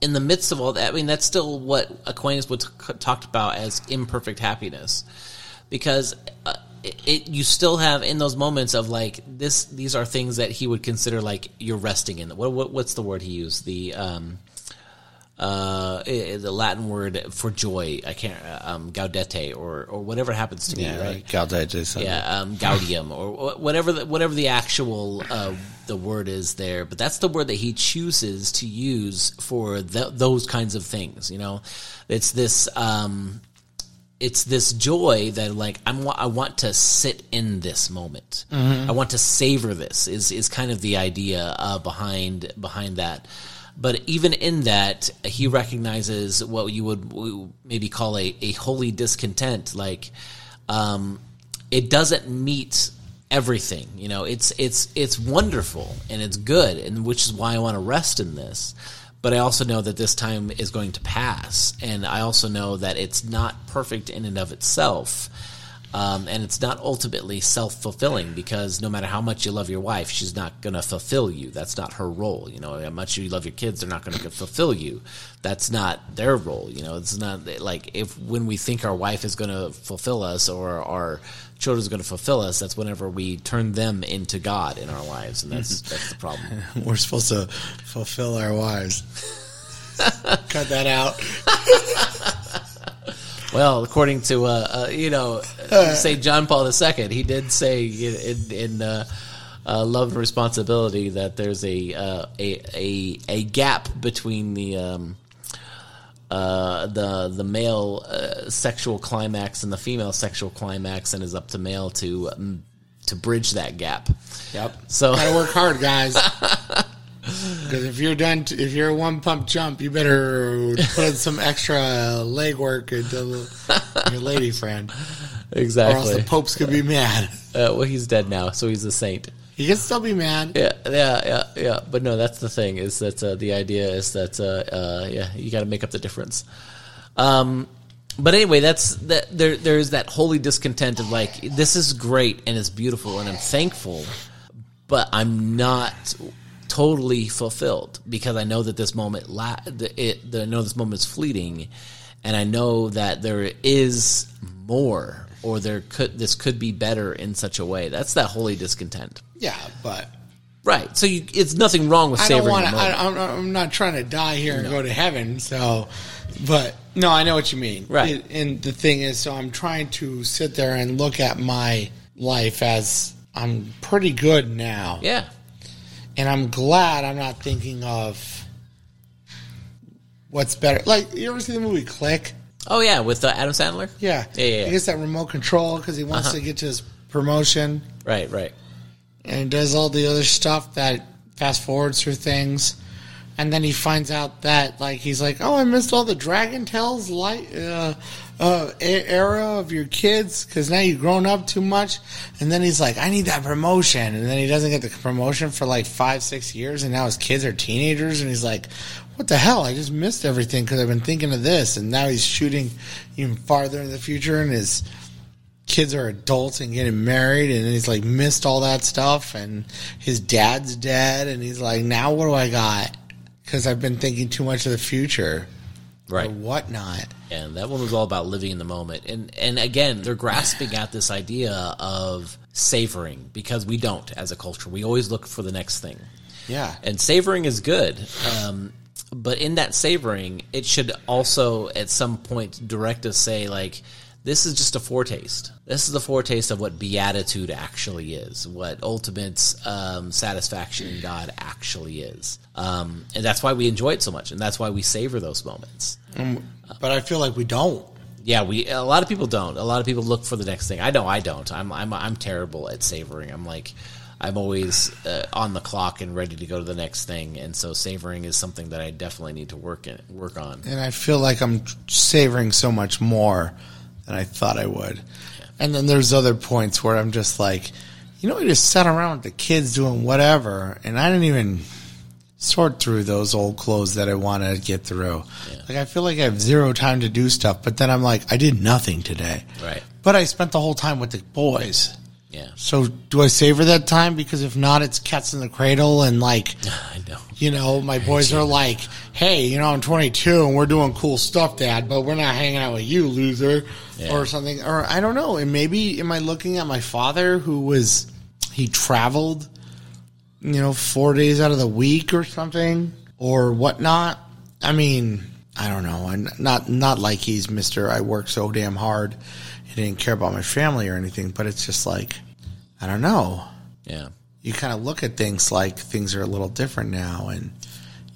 Speaker 2: in the midst of all that. I mean, that's still what Aquinas would t- talked about as imperfect happiness, because uh, it, it you still have in those moments of like this. These are things that he would consider like you're resting in. What, what what's the word he used? The um, uh, the Latin word for joy. I can't um, gaudete or or whatever happens to be.
Speaker 1: Yeah,
Speaker 2: right?
Speaker 1: Gaudete said.
Speaker 2: Yeah, um, gaudium or whatever the, whatever the actual uh, the word is there, but that's the word that he chooses to use for th- those kinds of things. You know, it's this um, it's this joy that like I'm I want to sit in this moment. I want to savor this. Is is kind of the idea uh, behind behind that. But even in that, he recognizes what you would maybe call a, a holy discontent. Like, um, it doesn't meet everything. You know, it's it's it's wonderful and it's good, and which is why I want to rest in this. But I also know that this time is going to pass, and I also know that it's not perfect in and of itself. Um, and it's not ultimately self fulfilling because no matter how much you love your wife, she's not going to fulfill you. That's not her role. You know, how much you love your kids, they're not going to fulfill you. That's not their role. You know, it's not like if when we think our wife is going to fulfill us or our children is going to fulfill us, that's whenever we turn them into God in our lives, and that's that's the problem.
Speaker 1: We're supposed to fulfill our wives. Cut that out.
Speaker 2: Well, according to uh, uh, you know Saint John Paul II, he did say in, in uh, uh, Love and Responsibility that there's a uh, a, a a gap between the um, uh, the the male uh, sexual climax and the female sexual climax, and is up to male to um, to bridge that gap.
Speaker 1: Yep.
Speaker 2: So
Speaker 1: Gotta work hard, guys. Because if you're done, t- if you're a one pump jump, you better put some extra leg work into your lady friend, or else
Speaker 2: exactly.
Speaker 1: the popes could be mad.
Speaker 2: Uh, well, he's dead now, so he's a saint.
Speaker 1: He can still be mad.
Speaker 2: Yeah, yeah, yeah, yeah. But no, that's the thing. Is that uh, the idea is that uh, uh, yeah, you got to make up the difference. Um, but anyway, that's that. There, there's that holy discontent of like, this is great and it's beautiful and I'm thankful, but I'm not totally fulfilled because I know that this moment, la- it, the, I know this moment is fleeting, and I know that there is more, or there could this could be better in such a way. That's that holy discontent.
Speaker 1: Yeah, but
Speaker 2: Right. So you, it's nothing wrong with
Speaker 1: I don't
Speaker 2: savoring Wanna.
Speaker 1: I'm, I'm not trying to die here and go to heaven. So, but no, I know what you mean.
Speaker 2: Right.
Speaker 1: It- and the thing is, so I'm trying to sit there and look at my life as I'm pretty good now.
Speaker 2: yeah.
Speaker 1: And I'm glad I'm not thinking of what's better. Like you ever see the movie Click?
Speaker 2: Oh yeah, with uh, Adam Sandler.
Speaker 1: Yeah,
Speaker 2: Yeah, yeah, yeah.
Speaker 1: He gets that remote control because he wants
Speaker 2: Uh-huh.
Speaker 1: to get to his promotion,
Speaker 2: Right. Right.
Speaker 1: and he does all the other stuff that fast forwards through things. And then he finds out that, like, he's like, "Oh, I missed all the Dragon Tales light uh, uh, era of your kids because now you've grown up too much." And then he's like, "I need that promotion," and then he doesn't get the promotion for like five, six years, and now his kids are teenagers, and he's like, "What the hell? I just missed everything because I've been thinking of this." And now he's shooting even farther in the future, and his kids are adults and getting married and he's like missed all that stuff and his dad's dead and he's like now what do i got because i've been thinking too much of the future
Speaker 2: Right.
Speaker 1: or whatnot
Speaker 2: And that one was all about living in the moment. And and again, they're grasping at this idea of savoring because we don't as a culture. We always look for the next thing.
Speaker 1: yeah
Speaker 2: And savoring is good. Um, but in that savoring, it should also at some point direct us say like this is just a foretaste. This is a foretaste of what beatitude actually is, what ultimate um, satisfaction in God actually is, um, and that's why we enjoy it so much, and that's why we savor those moments.
Speaker 1: but i feel like we don't
Speaker 2: Yeah, we a lot of people don't. A lot of people look for the next thing. I know I don't. I'm I'm I'm terrible at savoring. I'm like I'm always uh, on the clock and ready to go to the next thing, and so savoring is something that I definitely need to work in, work on.
Speaker 1: and i feel like i'm savoring so much more than i thought i would and then there's other points where i'm just like you know i just sat around with the kids doing whatever and i didn't even sort through those old clothes that I want to get through. Like I feel like I have zero time to do stuff, but then I'm like, I did nothing today.
Speaker 2: Right.
Speaker 1: But I spent the whole time with the boys.
Speaker 2: Yeah,
Speaker 1: So do I savor that time? Because if not, it's cats in the cradle and like,
Speaker 2: I know.
Speaker 1: you know, my boys are like, hey, you know, I'm 22 and we're doing cool stuff, dad, but we're not hanging out with you, loser,
Speaker 2: Yeah.
Speaker 1: or something. Or I don't know. And maybe am I looking at my father who was, he traveled, you know, four days out of the week or something or whatnot. I mean, I don't know. I'm not not like he's Mister. I work so damn hard. He didn't care about my family or anything. But it's just like, I don't know.
Speaker 2: Yeah.
Speaker 1: You kind of look at things like things are a little different now, and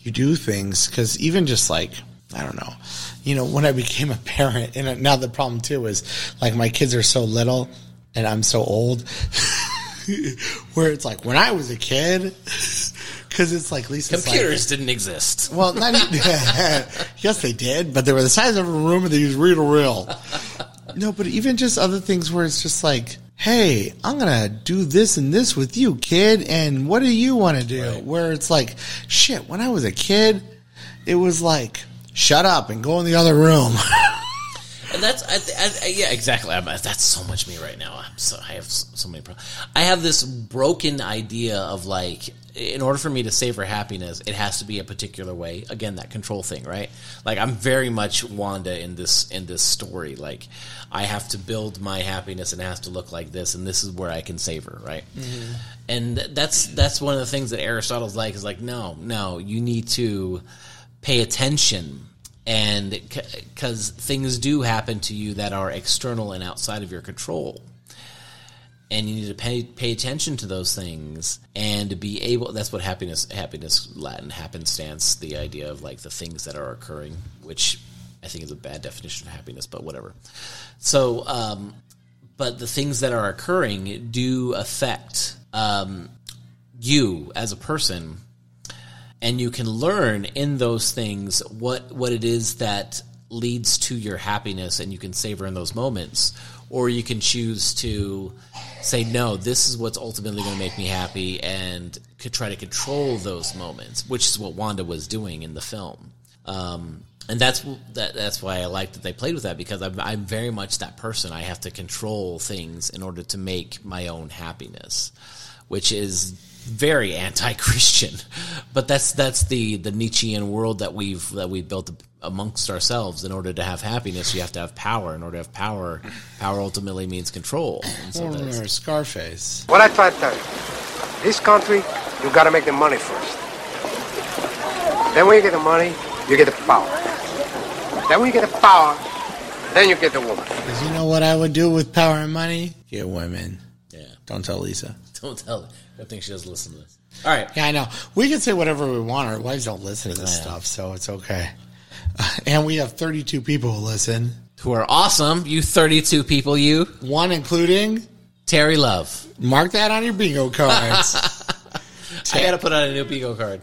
Speaker 1: you do things because even just like I don't know, you know, when I became a parent, and now the problem too is like my kids are so little and I'm so old, where it's like when I was a kid, because it's like Lisa's like-
Speaker 2: Computers didn't exist.
Speaker 1: well, not even, yes, they did, but they were the size of a room and they used reel to reel. No, but even just other things where it's just like, hey, I'm gonna do this and this with you, kid, and what do you want to do? Where it's like, shit, when I was a kid, it was like, shut up and go in the other room.
Speaker 2: And that's I, I, yeah, exactly. I'm, that's so much me right now. I'm so I have so, so many problems. I have this broken idea of like, in order for me to savor happiness, it has to be a particular way. Again, that control thing, right? Like I'm very much Wanda in this in this story. Like I have to build my happiness, and it has to look like this, and this is where I can savor, right? Mm-hmm. And that's that's one of the things that Aristotle's like is like, no, no, you need to pay attention and because things do happen to you that are external and outside of your control and you need to pay pay attention to those things and be able that's what happiness happiness latin happenstance the idea of like the things that are occurring which i think is a bad definition of happiness but whatever. So um but the things that are occurring do affect um you as a person and you can learn in those things what what it is that leads to your happiness and you can savor in those moments or you can choose to say no this is what's ultimately going to make me happy and could try to control those moments which is what wanda was doing in the film um, and that's that, that's why I like that they played with that because I'm, I'm very much that person. I have to control things in order to make my own happiness, which is very anti-Christian. But that's that's the the Nietzschean world that we've that we've built amongst ourselves. In order to have happiness, you have to have power. In order to have power, power ultimately means control. And so
Speaker 1: Or Scarface.
Speaker 11: What I try to tell you, this country, you gotta make the money first. Then when you get the money, you get the power. Then when you get the power, then you get the woman.
Speaker 1: Because you know what I would do with power and money? Get women.
Speaker 2: Yeah.
Speaker 1: Don't tell Lisa.
Speaker 2: Don't tell her. I think she doesn't listen to this. All right.
Speaker 1: Yeah, I know. We can say whatever we want. Our wives don't listen to this
Speaker 2: I
Speaker 1: stuff, so it's okay. And we have 32 people who listen.
Speaker 2: Who are awesome, you 32 people, you.
Speaker 1: One including
Speaker 2: Terry Love.
Speaker 1: Mark that on your bingo cards.
Speaker 2: I got to put on a new bingo card.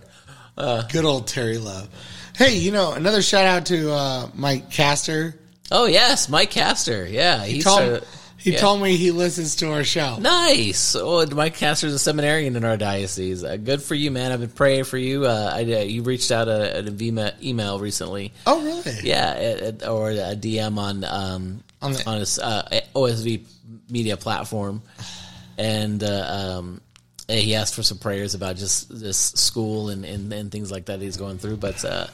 Speaker 1: Good old Terry Love. Hey, you know, another shout out to uh, Mike Caster.
Speaker 2: Oh, yes, Mike Caster. Yeah.
Speaker 1: He,
Speaker 2: He, started-
Speaker 1: he
Speaker 2: yeah.
Speaker 1: told me he listens to our show.
Speaker 2: Nice. Oh, Mike Castor's a seminarian in our diocese. Uh, good for you, man. I've been praying for you. Uh, I, uh, you reached out a, an email, recently.
Speaker 1: Oh, really?
Speaker 2: Yeah, at- at- or a DM on um,
Speaker 1: On
Speaker 2: on, his uh, OSV media platform, and uh, um, he asked for some prayers about just this school and, and, and things like that he's going through. But uh,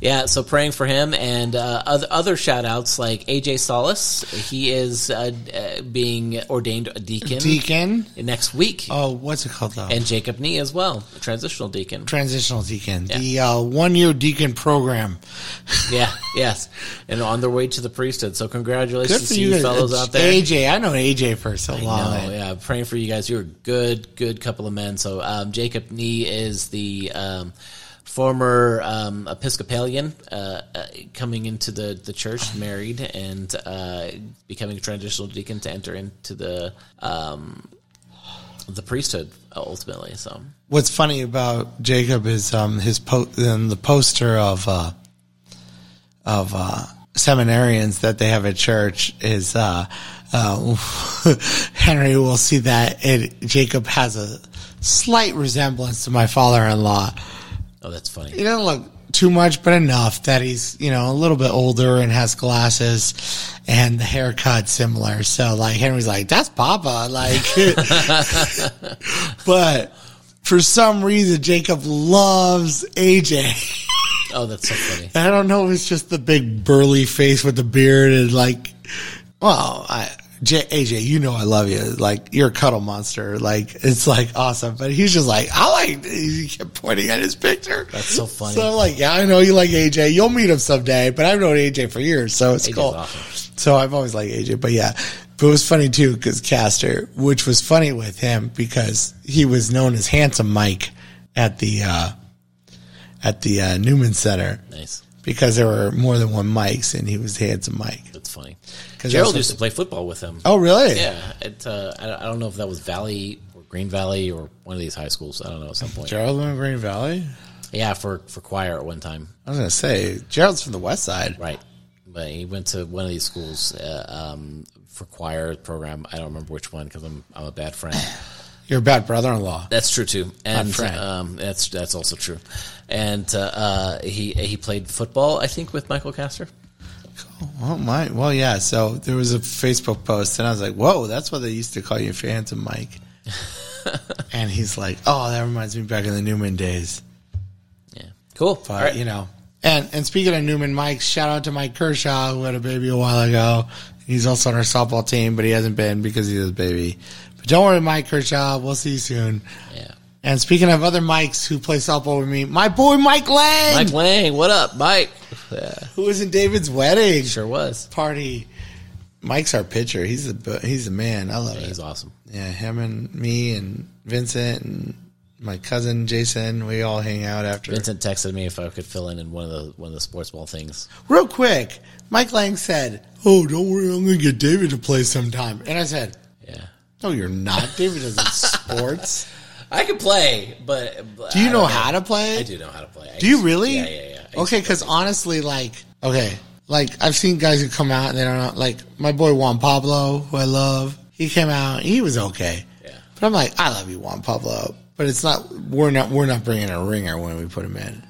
Speaker 2: yeah, so praying for him and uh, other other shout outs like AJ Solis. He is uh, uh, being ordained a deacon,
Speaker 1: Deacon.
Speaker 2: next week,
Speaker 1: Oh, what's it called though?
Speaker 2: and Jacob Nee as well, a transitional deacon.
Speaker 1: Transitional deacon.
Speaker 2: Yeah.
Speaker 1: The uh, one year deacon program.
Speaker 2: yeah, yes, and on their way to the priesthood. So congratulations to
Speaker 1: you
Speaker 2: you fellows out there.
Speaker 1: AJ, I know AJ for so
Speaker 2: I
Speaker 1: long.
Speaker 2: know, yeah, praying for you guys. You're a good, good couple of men. So um, Jacob Nee is the um, former um, Episcopalian uh, uh, coming into the, the church, married, and uh, becoming a transitional deacon to enter into the um, the priesthood ultimately. So
Speaker 1: What's funny about Jacob is um, his po- um, the poster of uh, of uh, seminarians that they have at church is Henry will see that it, Jacob has a slight resemblance to my father-in-law.
Speaker 2: Oh, that's funny.
Speaker 1: He doesn't look too much, but enough that he's you know a little bit older and has glasses and the haircut similar. So like Henry's like that's Papa, like. but for some reason, Jacob loves AJ.
Speaker 2: Oh, that's so funny.
Speaker 1: I don't know if it's just the big burly face with the beard and like, well, I J- AJ, you know I love you. Like you're a cuddle monster. Like it's like awesome. But he's just like, I like. He kept pointing at his picture.
Speaker 2: That's so funny.
Speaker 1: So I'm like, yeah, I know you like AJ. You'll meet him someday. But I've known AJ for years, so it's
Speaker 2: AJ's
Speaker 1: cool.
Speaker 2: awesome.
Speaker 1: So I've always liked AJ. But yeah, but it was funny too because Caster, which was funny with him because he was known as Handsome Mike at the uh, at the uh, Newman Center
Speaker 2: Nice.
Speaker 1: because there were more than one Mikes, and he was Handsome Mike.
Speaker 2: That's funny. Gerald used to play football with him.
Speaker 1: Oh, really?
Speaker 2: Yeah. It, uh, I, I don't know if that was Valley or Green Valley or one of these high schools. I don't know at some point.
Speaker 1: Gerald went to Green Valley.
Speaker 2: Yeah, for for choir at one time.
Speaker 1: I was gonna say Gerald's from the West Side.
Speaker 2: Right. But he went to one of these schools uh, um, for choir program. I don't remember which one because I'm I'm a bad friend.
Speaker 1: You're a bad brother-in-law.
Speaker 2: That's true too, and um, that's that's also true. And uh, uh, he he played football, I think, with Michael Castor.
Speaker 1: Oh my! Well, yeah. So there was a Facebook post, and I was like, "Whoa, that's what they used to call you, Phantom Mike." and he's like, "Oh, that reminds me back in the Newman days."
Speaker 2: Yeah, cool.
Speaker 1: But
Speaker 2: All right.
Speaker 1: you know, and and speaking of Newman Mike, shout out to Mike Kershaw who had a baby a while ago. He's also on our softball team, but he hasn't been because he has a baby. But don't worry, Mike Kershaw. We'll see you soon.
Speaker 2: Yeah.
Speaker 1: And speaking of other Mikes who play softball with me, my boy Mike Lang,
Speaker 2: Mike Lang, what up, Mike? Yeah,
Speaker 1: who was in David's wedding
Speaker 2: sure was.
Speaker 1: party. Mike's our pitcher. He's the he's the man. I love it.
Speaker 2: He's awesome.
Speaker 1: Yeah, him and me and Vincent and my cousin Jason. We all hang out after.
Speaker 2: Vincent texted me if I could fill in in one of the one of the sports ball things.
Speaker 1: Real quick, Mike Lang said, "Oh, don't worry, I'm going to get David to play sometime." And I said,
Speaker 2: Yeah,
Speaker 1: "No, you're not. David doesn't sports.
Speaker 2: I can play, but
Speaker 1: Do you
Speaker 2: I
Speaker 1: know how to play?
Speaker 2: I do know how to play. I
Speaker 1: Do you really?
Speaker 2: Yeah, yeah, yeah. I
Speaker 1: Okay, because honestly, like, okay, like I've seen guys who come out and they don't know. Like my boy Juan Pablo, who I love, he came out. He was okay.
Speaker 2: Yeah.
Speaker 1: But I'm like, I love you, Juan Pablo. But it's not. We're not. We're not bringing a ringer when we put him in.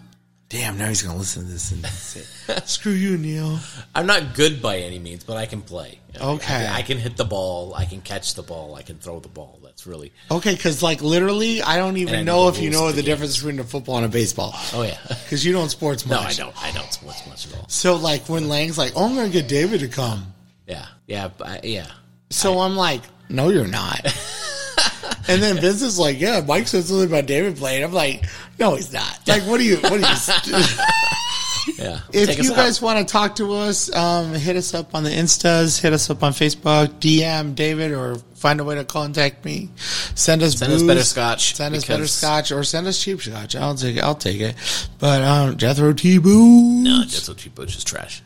Speaker 1: Damn! Now he's gonna listen to this and say, "Screw you, Neil."
Speaker 2: I'm not good by any means, but I can play. I-
Speaker 1: Okay.
Speaker 2: I, can, I can hit the ball. I can catch the ball. I can throw the ball. That's really.
Speaker 1: Okay, because like literally, I don't even
Speaker 2: I
Speaker 1: know
Speaker 2: know
Speaker 1: if you know the
Speaker 2: the
Speaker 1: difference between a football and a baseball.
Speaker 2: Oh yeah.
Speaker 1: Because you don't sports
Speaker 2: no,
Speaker 1: much.
Speaker 2: I don't. I don't sports much at all.
Speaker 1: So like when Lang's like, "Oh, I'm gonna get David to come,"
Speaker 2: Yeah. Yeah. I, yeah.
Speaker 1: so I'm like, "No, you're not." and then Vince is like, "Yeah, Mike said something about David playing." I'm like, "No, he's not." Like, what are you? What are you?
Speaker 2: Yeah.
Speaker 1: if you guys want to talk to us, um, hit us up on the Instas, hit us up on Facebook, DM David, or find a way to contact me. Send us
Speaker 2: Send us better scotch,
Speaker 1: Send us better scotch, or send us cheap scotch. I'll take it. I'll take it. But um, Jethro T. Boo.
Speaker 2: no, so cheap butch is trash.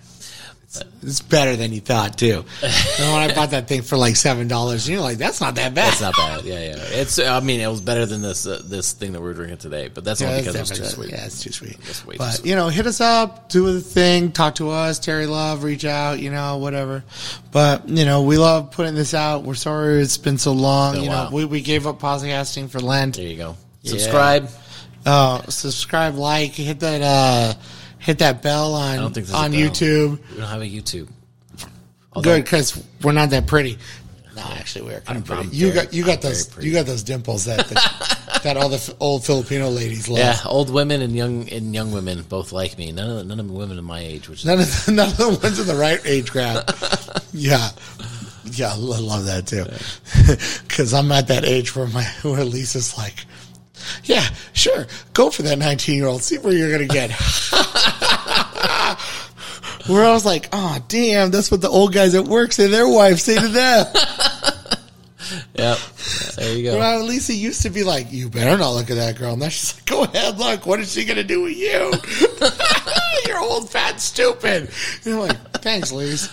Speaker 1: It's better than you thought too. and when I bought that thing for like seven dollars, you're like, that's not that bad.
Speaker 2: It's not bad. Yeah, yeah. It's. I mean, it was better than this uh, this thing that we are drinking today, but that's
Speaker 1: Yeah,
Speaker 2: only
Speaker 1: that's
Speaker 2: because it was too sweet.
Speaker 1: Yeah, it's too sweet.
Speaker 2: That's way too
Speaker 1: but
Speaker 2: sweet.
Speaker 1: you know, hit us up, do the thing, talk to us, Terry Love, reach out, you know, whatever. But you know, we love putting this out. We're sorry it's been so long.
Speaker 2: Been
Speaker 1: you know, we we gave up podcasting for Lent.
Speaker 2: There you go.
Speaker 1: Yeah.
Speaker 2: Subscribe.
Speaker 1: Uh, subscribe, like, hit that uh, hit that bell on
Speaker 2: don't think there's a
Speaker 1: on. YouTube.
Speaker 2: We don't have a YouTube. Although-
Speaker 1: Good, because we're not that pretty. No, actually, we're kind
Speaker 2: I'm-
Speaker 1: of pretty.
Speaker 2: I'm
Speaker 1: you
Speaker 2: very-
Speaker 1: got you got
Speaker 2: I'm
Speaker 1: those you got those dimples that that, that all the f- old Filipino ladies love.
Speaker 2: Yeah, old women and young and young women both like me. None of the, none of the women in my age, which is
Speaker 1: None of the, none of the ones in the right age crowd. yeah, yeah, I love that too. Because I'm at that age where my where Lisa's like, yeah, sure, go for that 19 year old. See where you're gonna get. Where I was like, oh damn, that's what the old guys at work say their wives say to them.
Speaker 2: Yep. There you go.
Speaker 1: Well, Lisa used to be like, "You better not look at that girl." Now she's like, "Go ahead, look. What is she gonna do with you? You're old, fat, stupid." And you're like, "Thanks, Lise."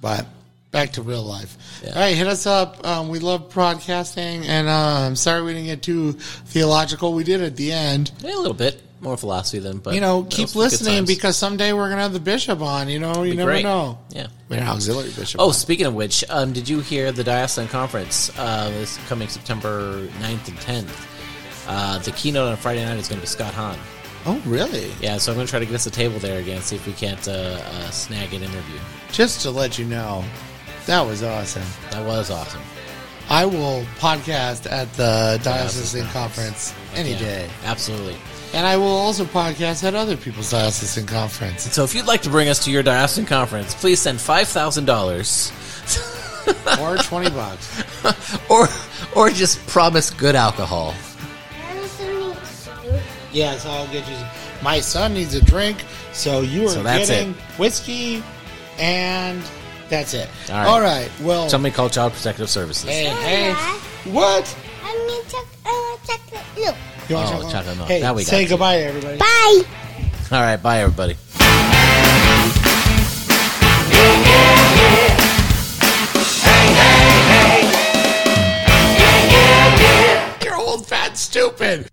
Speaker 1: but back to real life.
Speaker 2: Yeah.
Speaker 1: All right, hit us up. Um, we love broadcasting, and uh, I'm sorry we didn't get too theological. We did at the end.
Speaker 2: Yeah, a little bit more philosophy than, but
Speaker 1: you know, keep listening because someday we're gonna have the bishop on. You know, you never
Speaker 2: great.
Speaker 1: know.
Speaker 2: Yeah.
Speaker 1: We're an auxiliary bishop.
Speaker 2: Oh,
Speaker 1: on.
Speaker 2: speaking of which, um, did you hear the Diocesan Conference uh, this coming September 9th and 10th? Uh, the keynote on Friday night is going to be Scott Hahn.
Speaker 1: oh, really?
Speaker 2: Yeah, so I'm going to try to get us a table there again, see if we can't uh, uh, snag an interview.
Speaker 1: Just to let you know, that was awesome.
Speaker 2: That was awesome.
Speaker 1: I will podcast at the diocesan
Speaker 2: Diocesan
Speaker 1: conference any
Speaker 2: Yeah,
Speaker 1: day,
Speaker 2: Absolutely.
Speaker 1: And I will also podcast at other people's diocesan conference.
Speaker 2: So if you'd like to bring us to your diocesan conference, please send $5,000
Speaker 1: or twenty bucks.
Speaker 2: or or just promise good alcohol.
Speaker 1: Yeah, so I'll get you. My son needs a drink, so you are
Speaker 2: So that's
Speaker 1: getting
Speaker 2: it.
Speaker 1: whiskey, and that's it.
Speaker 2: All right.
Speaker 1: All right. Well,
Speaker 2: Somebody call Child Protective Services.
Speaker 1: hey, hey, what?
Speaker 8: I mean, choc- uh, chocolate milk.
Speaker 1: You want
Speaker 2: Oh,
Speaker 1: chocolate?
Speaker 2: chocolate milk.
Speaker 1: Hey,
Speaker 2: Now we got
Speaker 1: say
Speaker 2: you.
Speaker 1: goodbye, to everybody.
Speaker 8: Bye.
Speaker 2: All right, bye everybody.
Speaker 1: You're old, fat, stupid.